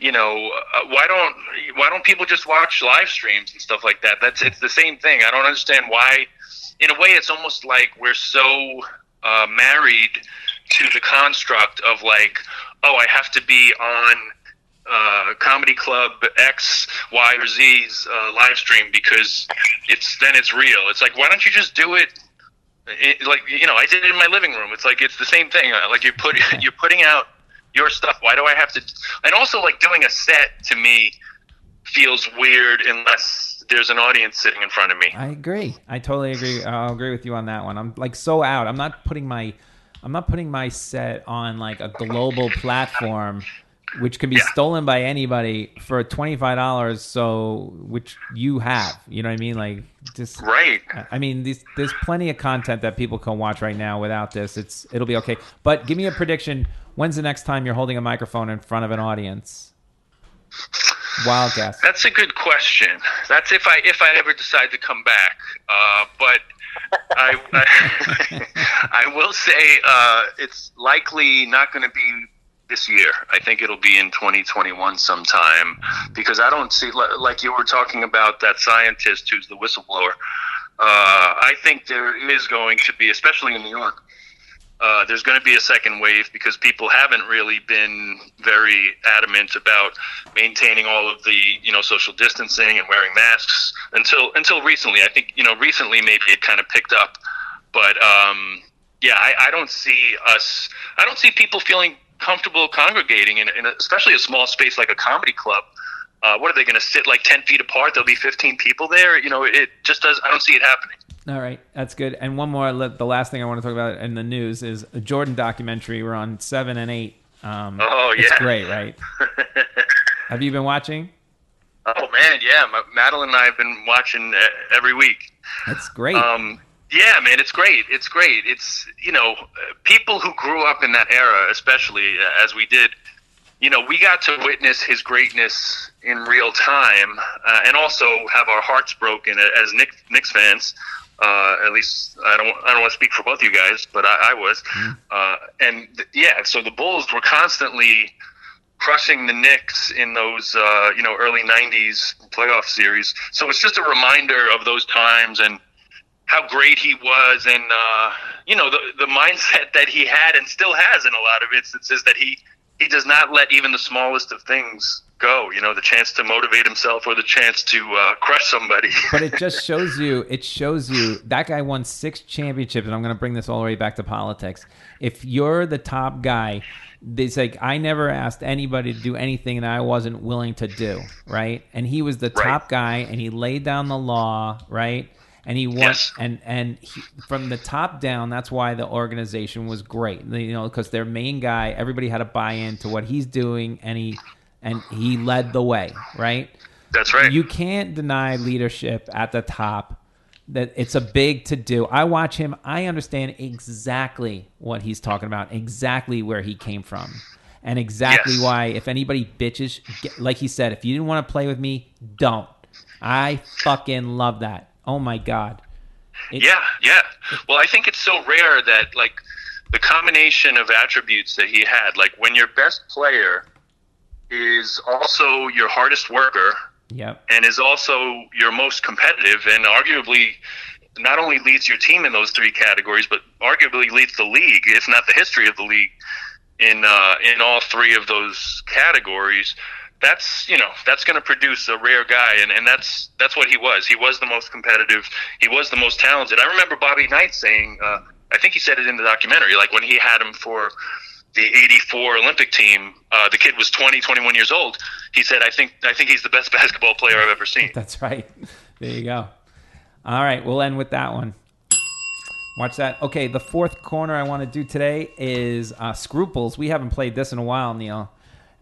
Speaker 2: you know, uh, why don't why don't people just watch live streams and stuff like that? That's it's the same thing. I don't understand why. In a way, it's almost like we're so uh, married to the construct of like, oh, I have to be on uh, comedy club X, Y, or Z's uh, live stream because it's then it's real. It's like why don't you just do it? it? Like you know, I did it in my living room. It's like it's the same thing. Like you put you're putting out your stuff. Why do I have to? And also, like doing a set to me feels weird unless there's an audience sitting in front of me.
Speaker 1: I agree. I totally agree. I'll agree with you on that one. I'm like so out. I'm not putting my I'm not putting my set on like a global platform which can be
Speaker 2: Yeah.
Speaker 1: stolen by anybody for $25 so which you have. You know what I mean? Like just
Speaker 2: Right.
Speaker 1: I mean, these, there's plenty of content that people can watch right now without this. It's it'll be okay. But give me a prediction. When's the next time you're holding a microphone in front of an audience? Wild guess.
Speaker 2: That's a good question. That's if I if I ever decide to come back. Uh, but I I, I will say uh, it's likely not going to be this year. I think it'll be in 2021 sometime because I don't see like you were talking about that scientist who's the whistleblower. Uh, I think there is going to be, especially in New York, uh, there's going to be a second wave because people haven't really been very adamant about maintaining all of the you know social distancing and wearing masks until until recently. I think you know recently maybe it kind of picked up, but um, yeah, I, I don't see us. I don't see people feeling comfortable congregating in, in a, especially a small space like a comedy club. Uh, what are they going to sit like ten feet apart? There'll be fifteen people there. You know, it just does. I don't see it happening.
Speaker 1: All right, that's good. And one more. The last thing I want to talk about in the news is a Jordan documentary. We're on seven and eight. Um,
Speaker 2: Oh,
Speaker 1: it's great, right? Have you been watching?
Speaker 2: Oh man, yeah. Ma- Madeline and I have been watching uh, every week.
Speaker 1: That's great.
Speaker 2: Um, yeah, man, it's great. It's great. It's you know, uh, people who grew up in that era, especially uh, as we did, you know, we got to witness his greatness in real time, uh, and also have our hearts broken as Nick, Knicks fans. Uh, at least I don't I don't want to speak for both you guys, but I, I was. Uh, and th- yeah, so the Bulls were constantly crushing the Knicks in those uh, you know early '90s playoff series. So it's just a reminder of those times and how great he was, and uh, you know the the mindset that he had and still has in a lot of instances that he he does not let even the smallest of things go. You know, the chance to motivate himself or the chance to uh, crush somebody.
Speaker 1: but it just shows you it shows you that guy won six championships and i'm going to bring this all the way back to politics if you're the top guy it's like i never asked anybody to do anything that i wasn't willing to do right and he was the
Speaker 2: Right.
Speaker 1: top guy and he laid down the law right and he won
Speaker 2: Yes.
Speaker 1: and and he, from the top down that's why the organization was great you know because their main guy everybody had to buy into what he's doing and he and he led the way right
Speaker 2: That's right.
Speaker 1: you can't deny leadership at the top. That it's a big to do. I watch him. I understand exactly what he's talking about, exactly where he came from, and exactly
Speaker 2: Yes.
Speaker 1: why. If anybody bitches, get, like he said, if you didn't want to play with me, don't. I fucking love that. Oh my god. It-
Speaker 2: Yeah, yeah. Well, I think it's so rare that like the combination of attributes that he had, like when your best player is also your hardest worker
Speaker 1: Yep.
Speaker 2: and is also your most competitive and arguably not only leads your team in those three categories, but arguably leads the league, if not the history of the league, in uh, in all three of those categories. That's you know that's going to produce a rare guy, and, and that's that's what he was. He was the most competitive. He was the most talented. I remember Bobby Knight saying, uh, I think he said it in the documentary, like when he had him for the 84 Olympic team, uh, the kid was 20, 21 years old. He said, I think, I think he's the best basketball player I've ever seen.
Speaker 1: That's right. There you go. All right, we'll end with that one. Watch that. Okay, the fourth corner I want to do today is uh, Scruples. We haven't played this in a while, Neil.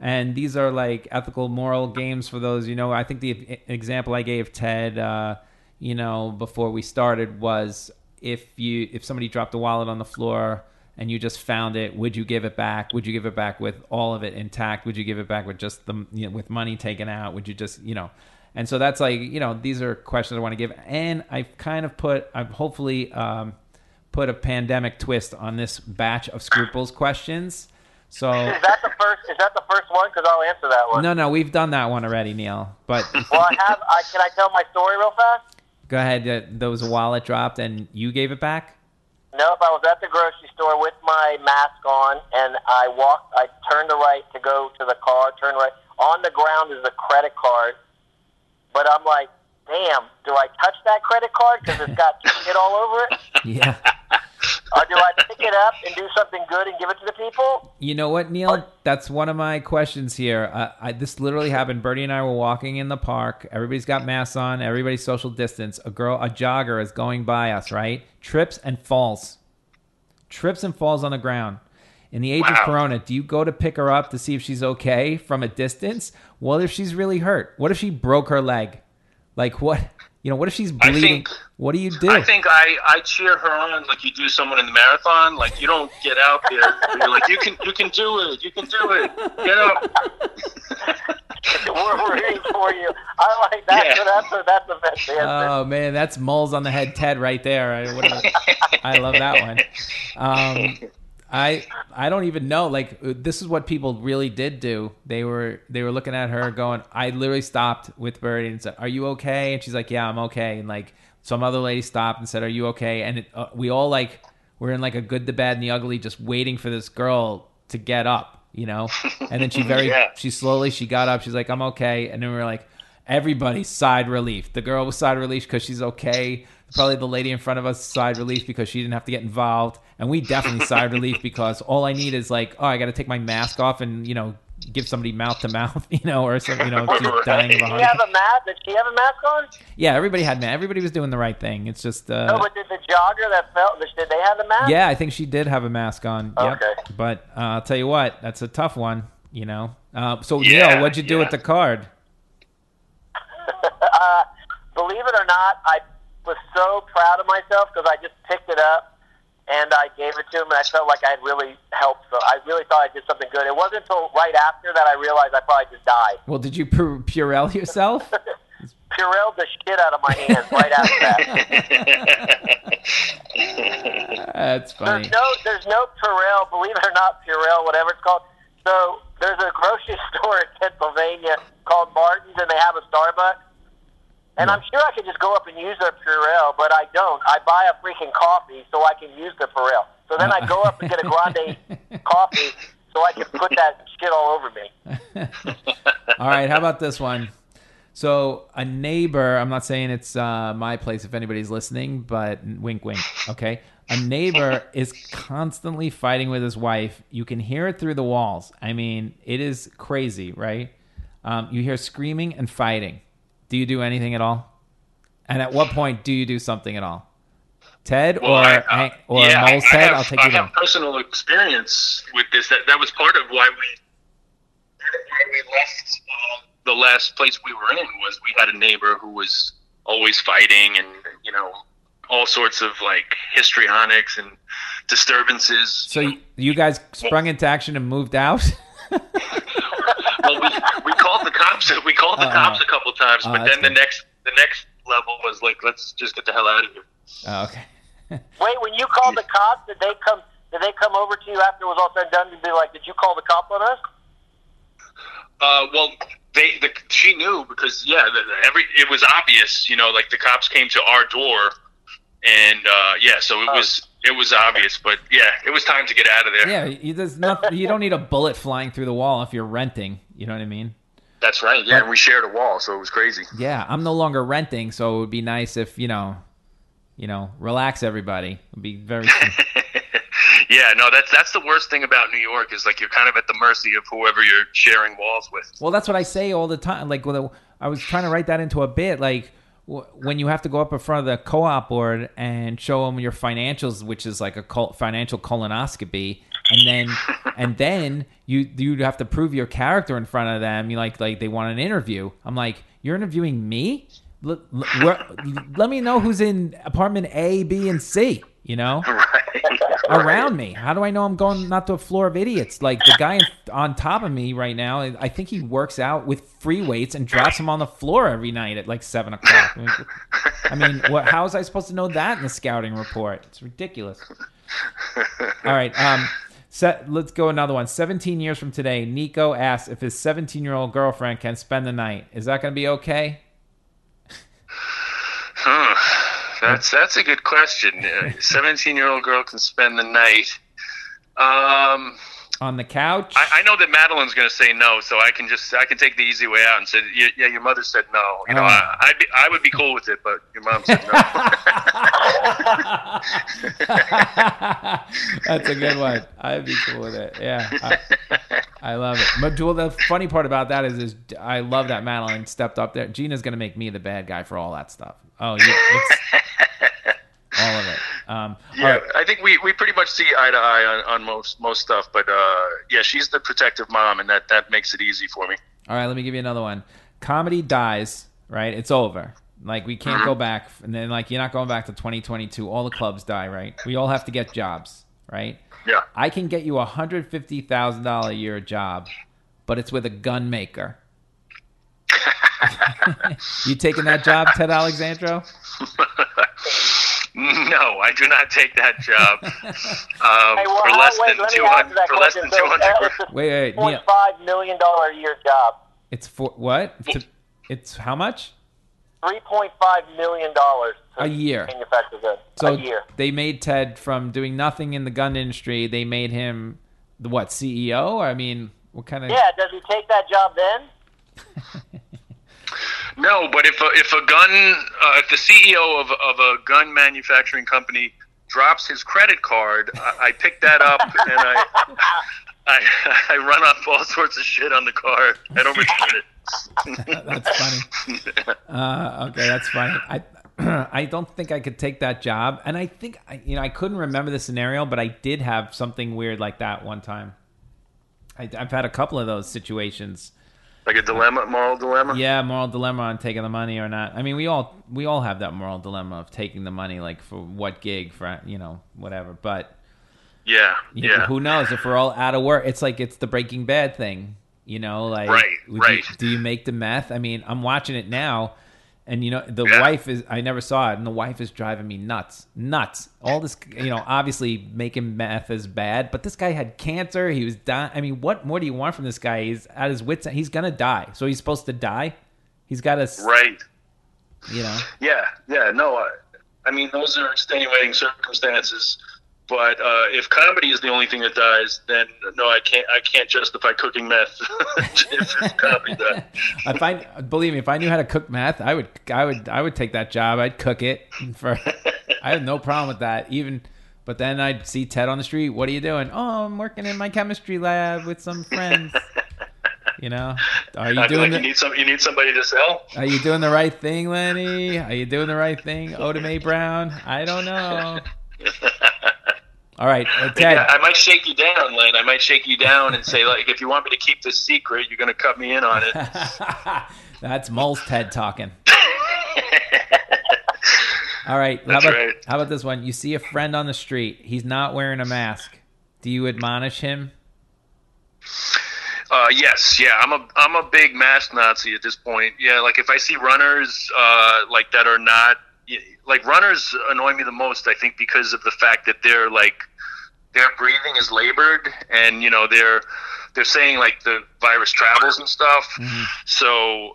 Speaker 1: And these are like ethical, moral games for those, you know. I think the example I gave Ted, uh, you know, before we started was if you if somebody dropped a wallet on the floor and you just found it, would you give it back? Would you give it back with all of it intact? Would you give it back with just the you know, with money taken out? Would you just you know? And so that's like you know these are questions I want to give, and I've kind of put I've hopefully um, put a pandemic twist on this batch of scruples questions. So
Speaker 3: Is that the first? Is that the first one? Because I'll answer that one.
Speaker 1: no, no, we've done that one already, Neil. But
Speaker 3: Well, I have. I, can I tell my story real fast?
Speaker 1: go ahead. Uh, there was a wallet dropped, and you gave it back.
Speaker 3: Nope, I was at the grocery store with my mask on, and I walked. I turned to right to go to the car. Turned right. On the ground is a credit card, but I'm like, damn, do I touch that credit card because it's got shit all over it,
Speaker 1: Yeah.
Speaker 3: or do I pick it up and do something good and give it to the people?
Speaker 1: You know what, Neil? That's one of my questions here. Uh, I, this literally happened. Bertie and I were walking in the park. Everybody's got masks on. Everybody's social distance. A girl, a jogger, is going by us. Right? Trips and falls. Trips and falls on the ground. In the age of Corona, do you go to pick her up to see if she's okay from a distance? What if she's really hurt? What if she broke her leg? Like what? You know, what if she's
Speaker 2: I
Speaker 1: bleeding?
Speaker 2: think-
Speaker 1: what do you do?
Speaker 2: I think I, I cheer her on like you do someone in the marathon. Like you don't get out there. You're like you can you can do it. You can do it. Get up.
Speaker 3: We're rooting for you. I like that.
Speaker 2: Yeah.
Speaker 3: So that's a, that's the best answer.
Speaker 1: Oh man, that's moles on the head, Ted, right there. I, what a- I love that one. Um, I I don't even know. Like uh, this is what people really did do. They were they were looking at her, going. I literally stopped with Birdie and said, "Are you okay?" And she's like, "Yeah, I'm okay." And like some other lady stopped and said, "Are you okay?" And it, uh, we all like we're in like a good, the bad, and the ugly, just waiting for this girl to get up, you know. And then she very
Speaker 2: Yeah.
Speaker 1: she slowly she got up. She's like, "I'm okay." And then we're like, everybody sighed relief. The girl was sighed relief because she's okay. Probably the lady in front of us sighed relief because she didn't have to get involved, and we definitely sighed relief because all I need is like, oh, I got to take my mask off and you know give somebody mouth to mouth, you know, or something, you know, if she's dying of
Speaker 3: Did
Speaker 1: a
Speaker 3: she have a mask? Did she have a mask on?
Speaker 1: Yeah, everybody had man. Everybody was doing the right thing. It's just, uh,
Speaker 3: No, but did the jogger that fell? Did they have the mask?
Speaker 1: yeah, I think she did have a mask on. Yep.
Speaker 3: Okay.
Speaker 1: But uh, I'll tell you what, that's a tough one. You know. Uh, so
Speaker 2: Yeah,
Speaker 1: Neil, what'd you do
Speaker 2: yeah.
Speaker 1: with the card?
Speaker 3: uh, believe it or not, I was so proud of myself because I just picked it up and I gave it to him, and I felt like I had really helped. So I really thought I did something good. It wasn't until right after that I realized I probably just died.
Speaker 1: Well, did you pu- Purell yourself?
Speaker 3: Purelled the shit out of my hands right after that.
Speaker 1: That's funny.
Speaker 3: There's no, there's no Purell. Believe it or not, Purell, whatever it's called. So there's a grocery store in Pennsylvania called Martin's, and they have a Starbucks. And I'm sure I could just go up and use their Purell, but I don't. I buy a freaking coffee so I can use the Purell. So then I go up and get a grande coffee so I can put that shit all over me.
Speaker 1: All right, how about this one? So a neighbor, I'm not saying it's uh, my place if anybody's listening, but wink, wink. Okay, a neighbor is constantly fighting with his wife. You can hear it through the walls. I mean, it is crazy, right? Um, you hear screaming and fighting. Do you do anything at all? And at what point do you do something at all? Ted
Speaker 2: Well,
Speaker 1: or
Speaker 2: I- uh,
Speaker 1: or
Speaker 2: yeah,
Speaker 1: Mole's
Speaker 2: I, I
Speaker 1: Ted?
Speaker 2: have,
Speaker 1: I'll take
Speaker 2: I
Speaker 1: you down.
Speaker 2: have personal experience with this. That that was part of why we why we left um, the last place we were in was we had a neighbor who was always fighting and you know all sorts of like histrionics and disturbances.
Speaker 1: So you, you guys sprung into action and moved out?
Speaker 2: well, we, we called the cops. We called the
Speaker 1: Uh,
Speaker 2: cops a couple times,
Speaker 1: uh,
Speaker 2: but then the
Speaker 1: good.
Speaker 2: next the next level was like, let's just get the hell out of here.
Speaker 1: oh, okay.
Speaker 3: Wait, when you called the cops, did they come? Did they come over to you after it was all said and done and be like, "Did you call the cops on us?"
Speaker 2: Uh, well, they the, she knew because yeah, the, the- every it was obvious. You know, like the cops came to our door, and uh, yeah, so it
Speaker 3: Oh.
Speaker 2: was it was obvious. But yeah, it was time to get out of there.
Speaker 1: Yeah, you, there's not, you don't need a bullet flying through the wall if you're renting. You know what I mean?
Speaker 2: That's right. Yeah, and we shared a wall, so it was crazy.
Speaker 1: Yeah, I'm no longer renting, so it would be nice if you know, you know, relax everybody. It'd be very.
Speaker 2: yeah, no, that's that's the worst thing about New York is like you're kind of at the mercy of whoever you're sharing walls with.
Speaker 1: well, that's what I say all the time. Like, when I was trying to write that into a bit, like w- when you have to go up in front of the co-op board and show them your financials, which is like a col- financial colonoscopy, and then and then you you have to prove your character in front of them. You like like they want an interview. I'm like, you're interviewing me. L- l- where, let me know who's in apartment A, B, and C. You know,
Speaker 2: Right.
Speaker 1: Around me. How do I know I'm going not to a floor of idiots? Like the guy on top of me right now, I think he works out with free weights and drops him on the floor every night at like seven o'clock. I mean, I mean, what? How was I supposed to know that in the scouting report? It's ridiculous. All right, um, set, let's go another one. Seventeen years from today, Nico asks if his seventeen-year-old girlfriend can spend the night. Is that going to be okay?
Speaker 2: Huh. That's that's a good question. Seventeen year old girl can spend the night. Um,
Speaker 1: On the couch?
Speaker 2: I, I know that Madeline's going to say no, so I can just I can take the easy way out and say, yeah, yeah your mother said no. You know,
Speaker 1: Oh.
Speaker 2: I, I'd be, I would be cool with it, but your mom said no.
Speaker 1: That's a good one. I'd be cool with it. Yeah, I, I love it. But well, the funny part about that is, is I love that Madeline stepped up there. Gina's gonna make me the bad guy for all that stuff. Oh, yeah, it's all of it. Um,
Speaker 2: yeah,
Speaker 1: right.
Speaker 2: I think we, we pretty much see eye to eye on, on most most stuff, but uh, yeah, she's the protective mom, and that that makes it easy for me.
Speaker 1: All right, let me give you another one. Comedy dies, right? It's over. Like we can't go back, and then like you're not going back to 2022. All the clubs die, right? We all have to get jobs, right?
Speaker 2: Yeah.
Speaker 1: I can get you a hundred fifty thousand dollar a year job, but it's with a gun maker. you taking that job, Ted Alexandro?
Speaker 2: No, I do not take that job um,
Speaker 3: Hey, well,
Speaker 2: for less
Speaker 3: wait,
Speaker 2: than
Speaker 3: let me
Speaker 2: two
Speaker 3: answer
Speaker 2: hundred
Speaker 3: that
Speaker 2: for less than two hundred. grand.
Speaker 3: it's a
Speaker 1: Wait, wait,
Speaker 3: point
Speaker 1: Neil.
Speaker 3: five million dollar a year job.
Speaker 1: It's for what? It's, it's how much?
Speaker 3: Three point five million dollars
Speaker 1: A year.
Speaker 3: manufacture goods.
Speaker 1: So
Speaker 3: a year.
Speaker 1: they made Ted from doing nothing in the gun industry. They made him the what CEO? I mean, what kind of?
Speaker 3: Yeah, does he take that job then?
Speaker 2: No, but if a, if a gun, uh, if the CEO of, of a gun manufacturing company drops his credit card, I, I pick that up and I, I I run off all sorts of shit on the car. I don't return it.
Speaker 1: that's funny. Uh, okay, that's funny. I I don't think I could take that job, and I think you know I couldn't remember the scenario, but I did have something weird like that one time. I, I've had a couple of those situations.
Speaker 2: Like a dilemma, moral dilemma.
Speaker 1: Yeah, moral dilemma on taking the money or not. I mean, we all we all have that moral dilemma of taking the money, like for what gig, for you know, whatever. But
Speaker 2: Yeah, yeah.
Speaker 1: who knows if we're all out of work? It's like it's the Breaking Bad thing, you know. Like,
Speaker 2: Right, right.
Speaker 1: You, do you make the meth? I mean, I'm watching it now, and you know, the
Speaker 2: Yeah.
Speaker 1: wife is. I never saw it, and the wife is driving me nuts, nuts. All this, you know, obviously making meth is bad, but this guy had cancer. He was dying. I mean, what more do you want from this guy? He's at his wits. He's gonna die. So he's supposed to die. He's got to,
Speaker 2: Right.
Speaker 1: you know.
Speaker 2: Yeah, yeah. No, I, I mean those are extenuating circumstances. But uh, if comedy is the only thing that dies, then no, I can't. I can't justify cooking meth if comedy dies.
Speaker 1: I find, believe me, if I knew how to cook meth, I would, I would, I would take that job. I'd cook it for. I have no problem with that. Even, but then I'd see Ted on the street. What are you doing? Oh, I'm working in my chemistry lab with some friends. You know, are you
Speaker 2: I
Speaker 1: doing
Speaker 2: like you
Speaker 1: the,
Speaker 2: need some. You need somebody to sell.
Speaker 1: Are you doing the right thing, Lenny? Are you doing the right thing, Oda Mae Brown? I don't know. All right, uh, Ted.
Speaker 2: Yeah, I might shake you down, Len. I might shake you down and say, like, if you want me to keep this secret, you're going to cut me in on it.
Speaker 1: That's Mole's Ted talking. All right.
Speaker 2: That's
Speaker 1: how about,
Speaker 2: right.
Speaker 1: How about this one? You see a friend on the street. He's not wearing a mask. Do you admonish him?
Speaker 2: Uh, yes, yeah, I'm a I'm a big mask Nazi at this point. Yeah, like if I see runners uh, like that are not like runners annoy me the most. I think because of the fact that they're like their breathing is labored, and you know they're they're saying like the virus travels and stuff. So.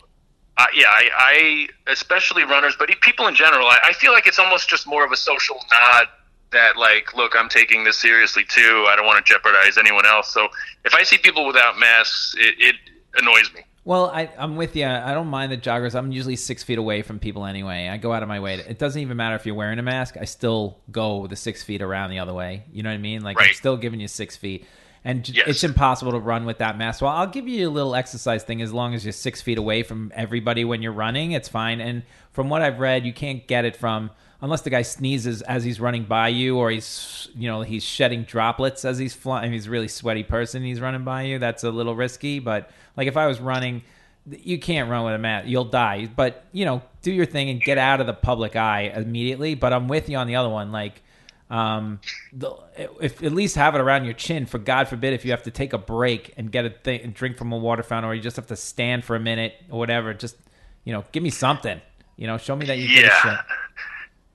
Speaker 2: Uh, yeah, I, I especially runners, but people in general. I, I feel like it's almost just more of a social nod that like look i'm taking this seriously too i don't want to jeopardize anyone else so if i see people without masks it, it annoys me
Speaker 1: Well, I, I'm with you. I don't mind the joggers. I'm usually six feet away from people anyway. I go out of my way. To, it doesn't even matter if you're wearing a mask. I still go the six feet around the other way. You know what I mean? Like I'm still giving you six feet, and
Speaker 2: Yes.
Speaker 1: it's impossible to run with that mask. Well, I'll give you a little exercise thing as long as you're six feet away from everybody when you're running. It's fine. And from what I've read, you can't get it from unless the guy sneezes as he's running by you, or he's you know he's shedding droplets as he's flying. He's a really sweaty person. He's running by you. That's a little risky. But like if I was running you can't run with a mask. You'll die. But you know, do your thing and get out of the public eye immediately. But I'm with you on the other one. Like, um, the, if at least have it around your chin. For God forbid, if you have to take a break and get a thing, drink from a water fountain, or you just have to stand for a minute or whatever. Just you know, give me something. You know, show me that you
Speaker 2: Yeah.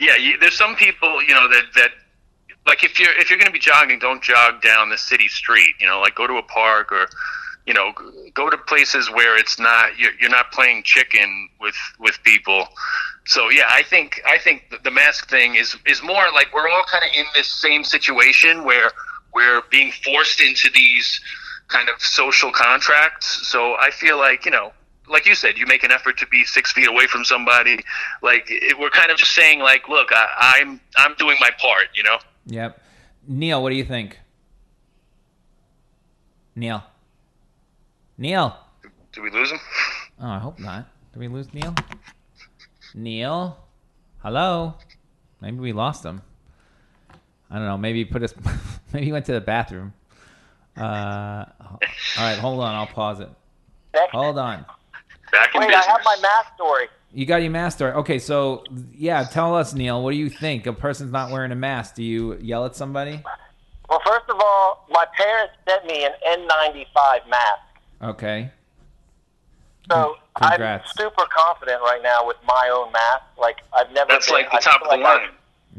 Speaker 2: Yeah you, there's some people you know that that like if you're if you're going to be jogging don't jog down the city street you know like go to a park or you know go to places where it's not you're, you're not playing chicken with with people. So yeah i think i think the mask thing is is more like we're all kind of in this same situation where we're being forced into these kind of social contracts. So i feel like you know like you said, you make an effort to be six feet away from somebody. Like it, we're kind of just saying, like, look, I, I'm I'm doing my part. You know.
Speaker 1: Yep. Neil, what do you think? Neil. Neil.
Speaker 2: Do we lose him?
Speaker 1: Oh, I hope not. Did we lose Neil? Neil? Hello? Maybe we lost him. I don't know. Maybe he put us. maybe he went to the bathroom. Uh, all right, hold on. I'll pause it. Hold on.
Speaker 2: Back in
Speaker 3: Wait,
Speaker 2: business.
Speaker 3: I have my math story.
Speaker 1: You got your master. Okay, so yeah, tell us, Neil. What do you think? A person's not wearing a mask. Do you yell at somebody?
Speaker 3: Well, first of all, my parents sent me an N95 mask.
Speaker 1: Okay.
Speaker 3: So
Speaker 1: Congrats.
Speaker 3: I'm super confident right now with my own mask. Like I've never.
Speaker 2: That's
Speaker 3: been,
Speaker 2: like the
Speaker 3: I
Speaker 2: top of the
Speaker 3: like
Speaker 2: line.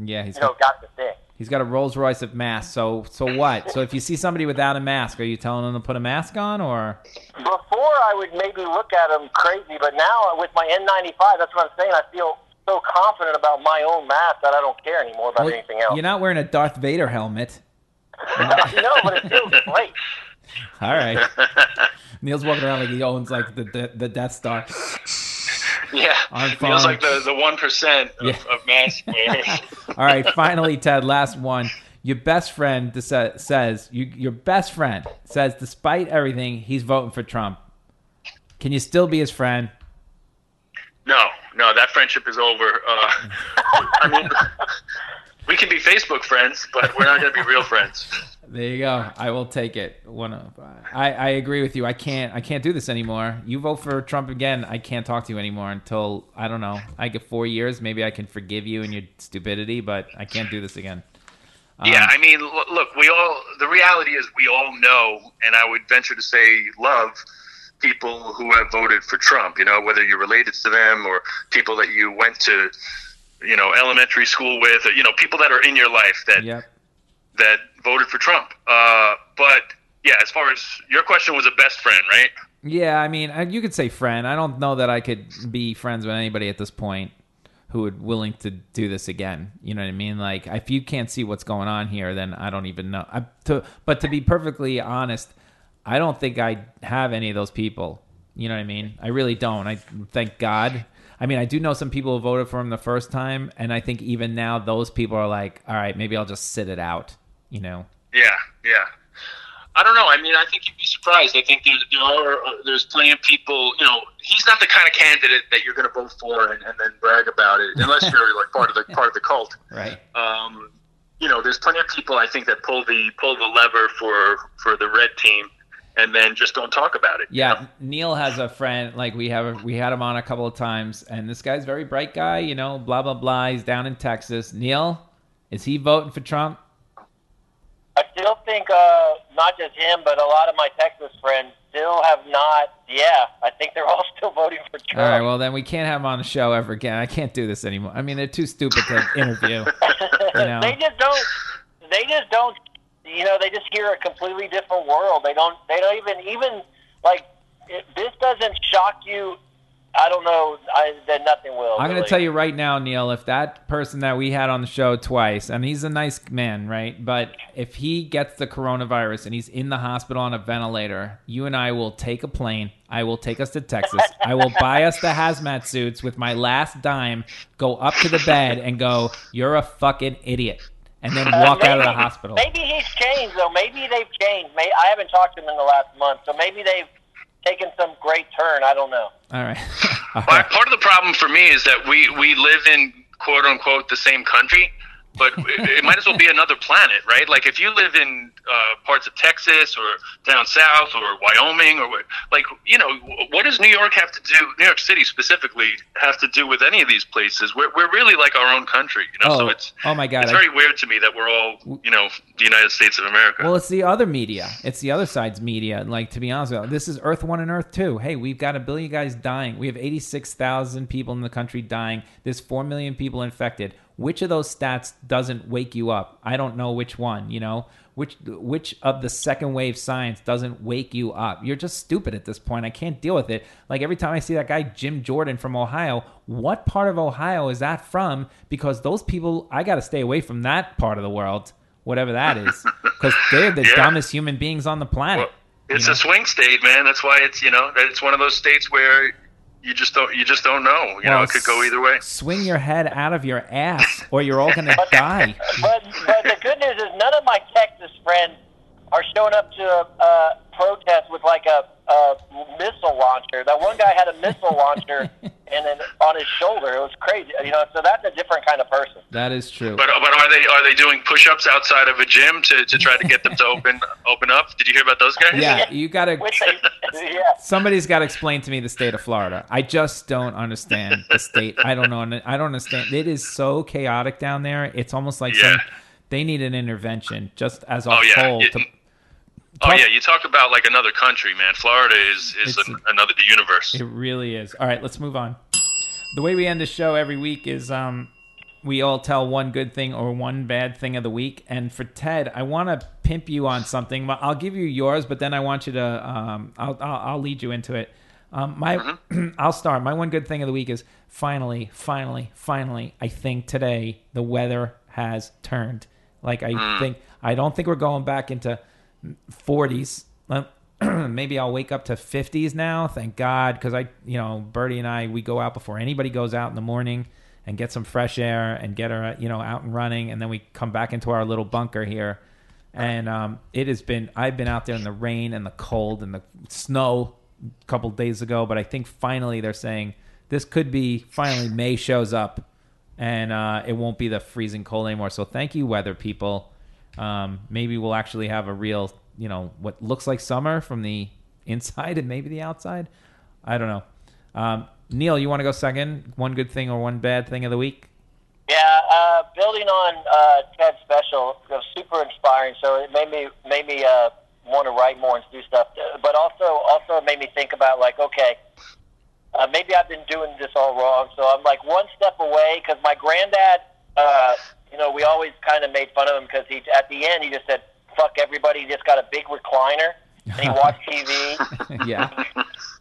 Speaker 1: Yeah, he's
Speaker 3: I, you know,
Speaker 1: got,
Speaker 3: got the thing.
Speaker 1: He's got a Rolls Royce of masks. So so what? So if you see somebody without a mask, are you telling them to put a mask on or?
Speaker 3: Before I would maybe look at them crazy, but now uh, with my N95, that's what I'm saying. I feel so confident about my own mask that I don't care anymore about
Speaker 1: Well,
Speaker 3: anything else.
Speaker 1: You're not wearing a Darth Vader helmet.
Speaker 3: no, but it feels great.
Speaker 1: All right. Neil's walking around like he owns like the the, the Death Star.
Speaker 2: Yeah,
Speaker 1: I'm
Speaker 2: feels like the the one percent of,
Speaker 1: Yeah.
Speaker 2: of wearers.
Speaker 1: All right, finally, Ted, last one. Your best friend says you, your best friend says despite everything, he's voting for Trump. Can you still be his friend?
Speaker 2: no, no, that friendship is over. Uh, I mean, we can be Facebook friends, but we're not going to be real friends.
Speaker 1: There you go. I will take it. One of I, I agree with you. I can't I can't do this anymore. You vote for Trump again, I can't talk to you anymore until I don't know. I get four years. Maybe I can forgive you and your stupidity, but I can't do this again.
Speaker 2: Yeah,
Speaker 1: Um,
Speaker 2: I mean, look, we all. The reality is, we all know, and I would venture to say, love people who have voted for Trump. You know, whether you're related to them or people that you went to, you know, elementary school with, or you know, people that are in your life that
Speaker 1: Yep.
Speaker 2: That voted for Trump. Uh, but yeah, as far as your question was a best friend, right?
Speaker 1: Yeah, I mean, you could say friend. I don't know that I could be friends with anybody at this point who would willing to do this again. You know what I mean? Like, if you can't see what's going on here, then I don't even know. I, to, but to be perfectly honest, I don't think I have any of those people. You know what I mean? I really don't. I thank God. I mean, I do know some people who voted for him the first time, and I think even now those people are like, all right, maybe I'll just sit it out. You know?
Speaker 2: Yeah, yeah. I don't know. I mean, I think you'd be surprised. I think there, there are uh, there's plenty of people. You know, he's not the kind of candidate that you're going to vote for and, and then brag about it, unless you're like part of the part of the cult.
Speaker 1: Right.
Speaker 2: Um, you know, there's plenty of people I think that pull the pull the lever for for the red team, and then just don't talk about it. you
Speaker 1: Yeah,
Speaker 2: know?
Speaker 1: Neil has a friend. Like we have, we had him on a couple of times, and this guy's a very bright guy. You know, blah blah blah. He's down in Texas. Neil, is he voting for Trump?
Speaker 3: I still think uh, not just him, but a lot of my Texas friends still have not. Yeah, I think they're all still voting for Trump.
Speaker 1: All right. Well, then we can't have him on the show ever again. I can't do this anymore. I mean, they're too stupid to interview. You know.
Speaker 3: they just don't. They just don't. You know, they just hear a completely different world. They don't. They don't even even like. If this doesn't shock you. I don't know. I, then nothing will.
Speaker 1: I'm going to tell you right now, Neil, if that person that we had on the show twice, and he's a nice man, right? But if he gets the coronavirus and he's in the hospital on a ventilator, you and I will take a plane. I will take us to Texas. I will buy us the hazmat suits with my last dime, go up to the bed and go, You're a fucking idiot. And then uh, walk out of the hospital.
Speaker 3: Maybe he's changed though. Maybe they've changed. May I haven't talked to him in the last month, so maybe they've taken some great turn. I don't know.
Speaker 1: All right. All
Speaker 2: Part, part of the problem for me is that we we live in quote unquote the same country, but it, it might as well be another planet, right? Like if you live in uh, parts of Texas or down south or Wyoming or what, like you know, what does New York have to do? New York City specifically have to do with any of these places? We're we're really like our own country, you know.
Speaker 1: Oh,
Speaker 2: so it's
Speaker 1: oh my God.
Speaker 2: it's
Speaker 1: I-
Speaker 2: very weird to me that we're all you know the United States of America.
Speaker 1: Well, it's the other media. It's the other side's media. Like to be honest with you, this is Earth One and Earth Two. Hey, we've got a billion guys dying. We have eighty six thousand people in the country dying. There's four million people infected. Which of those stats doesn't wake you up? I don't know which one. You know, which which of the second wave science doesn't wake you up? You're just stupid at this point. I can't deal with it. Like every time I see that guy Jim Jordan from Ohio, what part of Ohio is that from? Because those people, I got to stay away from that part of the world whatever that is, because they're the
Speaker 2: Yeah.
Speaker 1: dumbest human beings on the planet.
Speaker 2: Well, it's
Speaker 1: you know?
Speaker 2: a swing state, man. That's why it's you know it's one of those states where you just don't you just don't know. You know, it could go either way.
Speaker 1: Swing your head out of your ass, or you're all gonna die.
Speaker 3: But but the good news is none of my Texas friends are showing up to a, a protest with like a, a missile launcher. That one guy had a missile launcher and then on his shoulder. It was crazy, you know. So that's a different kind of person.
Speaker 1: That is true.
Speaker 2: But but are they are they doing push-ups outside of a gym to, to try to get them to open open up? Did you hear about those guys?
Speaker 1: Yeah, you gotta.
Speaker 3: Yeah.
Speaker 1: Somebody's got to explain to me the state of Florida. I just don't understand the state. I don't know. I don't understand. It is so chaotic down there. It's almost like
Speaker 2: Yeah.
Speaker 1: some, they need an intervention, just as a
Speaker 2: Oh, yeah.
Speaker 1: whole.
Speaker 2: Yeah.
Speaker 1: To,
Speaker 2: Oh yeah, you talk about like another country, man. Florida is is an, another universe.
Speaker 1: It really is. All right, let's move on. The way we end the show every week is um, we all tell one good thing or one bad thing of the week. And for Ted, I want to pimp you on something. I'll give you yours, but then I want you to. Um, I'll, I'll I'll lead you into it. Um, my I'll start. My one good thing of the week is finally, finally, finally. I think today the weather has turned. Like I think I don't think we're going back into 40s. Uh, Maybe I'll wake up to 50s now. Thank God, because I, you know, Bertie and I, we go out before anybody goes out in the morning and get some fresh air and get her, you know, out and running, and then we come back into our little bunker here. And um, it has been. I've been out there in the rain and the cold and the snow a couple days ago, but I think finally they're saying this could be finally May shows up and uh, it won't be the freezing cold anymore. So thank you, weather people. Um, maybe we'll actually have a real, you know, what looks like summer from the inside and maybe the outside. I don't know. Um, Neil, you want to go second? One good thing or one bad thing of the week?
Speaker 3: Yeah, uh, building on uh, Ted's special, it was super inspiring. So it made me made me uh, want to write more and do stuff. But also also made me think about like, okay, uh, maybe I've been doing this all wrong. So I'm like one step away because my granddad, uh, you know, we always kind of made fun of him because he at the end he just said, "Fuck everybody." He just got a big recliner and he watched TV.
Speaker 1: yeah.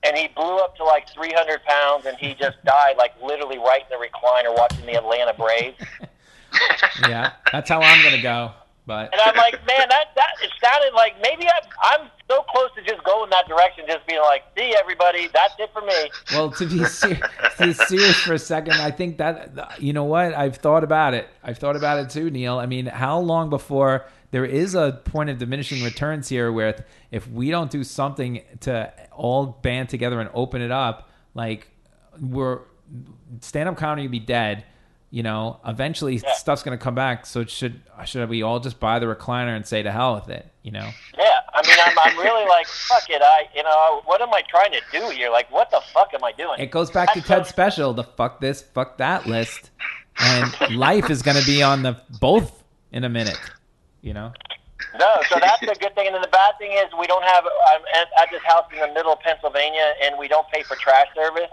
Speaker 3: and he blew up to like 300 pounds, and he just died like literally right in the recliner watching the Atlanta Braves.
Speaker 1: Yeah. That's how I'm going to go. But
Speaker 3: And I'm like, man, that that it sounded like maybe I'm I'm so close to just going that direction, just being like, see everybody, that's it for me.
Speaker 1: Well, to be, ser- to be serious for a second, I think that you know what I've thought about it. I've thought about it too, Neil. I mean, how long before there is a point of diminishing returns here, where if we don't do something to all band together and open it up, like we're stand-up comedy will be dead. You know, eventually stuff's going to come back. So should should we all just buy the recliner and say to hell with it? You know.
Speaker 3: Yeah, I mean, I'm I'm really like, fuck it, I you know, what am I trying to do here? Like, what the fuck am I doing?
Speaker 1: It goes back to Ted's special, the fuck this, fuck that list. And life is going to be on the both in a minute, you know?
Speaker 3: No, so that's the good thing. And then the bad thing is we don't have. I'm at, at this house in the middle of Pennsylvania, and we don't pay for trash service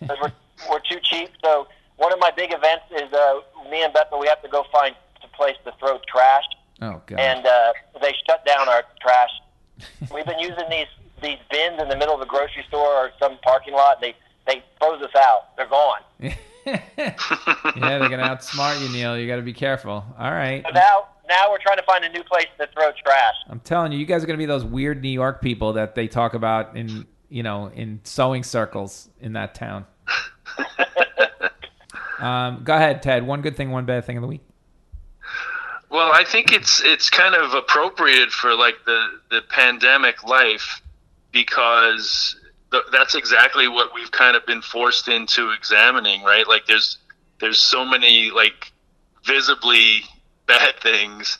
Speaker 3: because we're we're too cheap. So one of my big events is uh, me and Bethel. We have to go find a place to throw trash,
Speaker 1: Oh, God.
Speaker 3: and uh, they shut down our trash. We've been using these these bins in the middle of the grocery store or some parking lot. They they froze us out. They're gone.
Speaker 1: yeah, they're going to outsmart you, Neil. You got to be careful. All right.
Speaker 3: So now now we're trying to find a new place to throw trash.
Speaker 1: I'm telling you, you guys are going to be those weird New York people that they talk about in, you know, in sewing circles in that town. um, go ahead, Ted. One good thing, one bad thing of the week.
Speaker 2: Well, I think it's it's kind of appropriate for like the the pandemic life because th- that's exactly what we've kind of been forced into examining, right? Like there's there's so many like visibly bad things,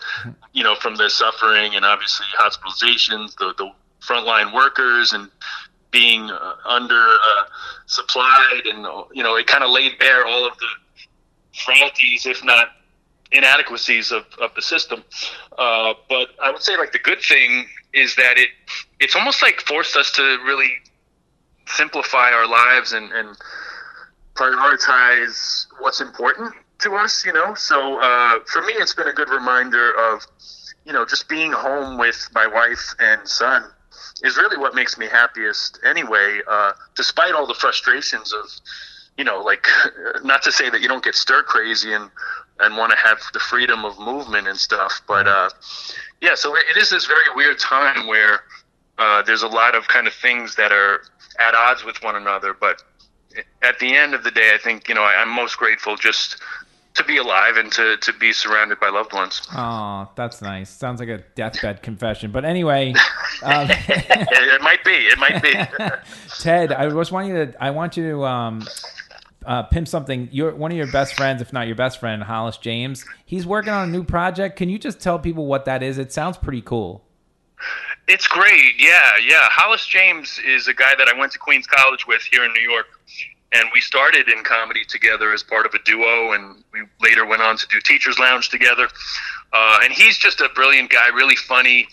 Speaker 2: you know, from the suffering and obviously hospitalizations, the the frontline workers and being uh, under uh, supplied and you know it kind of laid bare all of the frailties if not inadequacies of, of the system. Uh, but i would say like the good thing is that it it's almost like forced us to really simplify our lives and, and prioritize what's important to us you know? So uh, for me it's been a good reminder of you know just being home with my wife and son is really what makes me happiest anyway uh, despite all the frustrations of you know like not to say that you don't get stir crazy and and want to have the freedom of movement and stuff but uh, yeah so it is this very weird time where uh, there's a lot of kind of things that are at odds with one another but at the end of the day i think you know I, i'm most grateful just to be alive and to, to be surrounded by loved ones
Speaker 1: Oh, that's nice. Sounds like a deathbed confession. But anyway, um,
Speaker 2: it, might be it might be
Speaker 1: Ted, I just want you to. I want you to um, uh, pimp something. Your one of your best friends, if not your best friend, Hollis James. He's working on a new project. Can you just tell people what that is? It sounds pretty cool.
Speaker 2: It's great. Yeah, yeah. Hollis James is a guy that I went to Queens College with here in New York. And we started in comedy together as part of a duo, and we later went on to do Teachers Lounge together. Uh, and he's just a brilliant guy, really funny.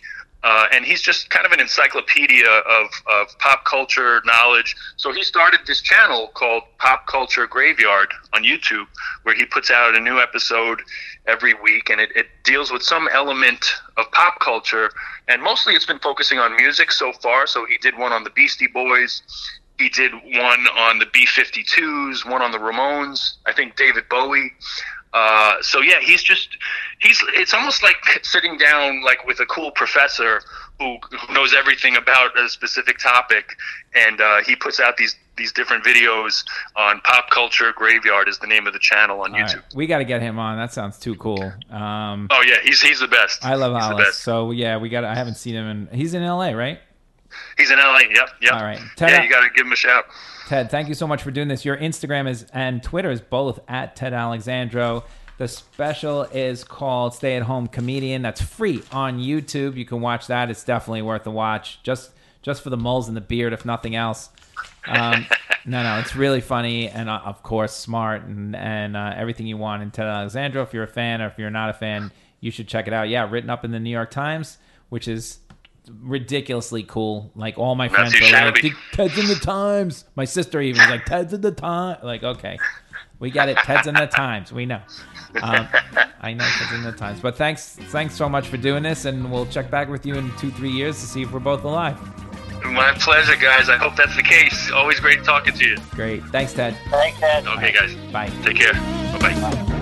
Speaker 2: Uh, and he's just kind of an encyclopedia of, of pop culture knowledge. So he started this channel called Pop Culture Graveyard on YouTube, where he puts out a new episode every week, and it, it deals with some element of pop culture. And mostly it's been focusing on music so far. So he did one on the Beastie Boys. He did one on the B 52s, one on the Ramones, I think David Bowie. Uh, so yeah, he's just he's it's almost like sitting down like with a cool professor who, who knows everything about a specific topic, and uh, he puts out these these different videos on Pop Culture Graveyard is the name of the channel on
Speaker 1: All
Speaker 2: YouTube.
Speaker 1: right, we got to get him on. That sounds too cool. Um,
Speaker 2: Oh yeah, he's he's the best.
Speaker 1: I love
Speaker 2: he's
Speaker 1: Hollis. So yeah, we got. I haven't seen him, in he's in L.A. Right?
Speaker 2: He's in LA. Yep, yep.
Speaker 1: All right. Ted,
Speaker 2: yeah, you got to give him a shout.
Speaker 1: Ted, thank you so much for doing this. Your Instagram is and Twitter is both at Ted Alexandro. The special is called Stay at Home Comedian. That's free on YouTube. You can watch that. It's definitely worth a watch. Just just for the moles and the beard, if nothing else. Um, no, no, it's really funny and uh, of course smart and and uh, everything you want in Ted Alexandro. If you're a fan or if you're not a fan, you should check it out. Yeah, written up in the New York Times, which is ridiculously cool. Like all my friends
Speaker 2: too
Speaker 1: are like, "Ted's in the Times." My sister even was like, "Ted's in the Times." Like, okay, we got it. Ted's in the Times. We know. Um, I know Ted's in the Times. But thanks, thanks so much for doing this, and we'll check back with you in two, three years to see if we're both alive.
Speaker 2: My pleasure, guys. I hope that's the case. Always great talking to you.
Speaker 1: Great. Thanks, Ted.
Speaker 3: Thanks, Ed.
Speaker 2: Okay, guys.
Speaker 1: Bye.
Speaker 2: Take care. Bye bye.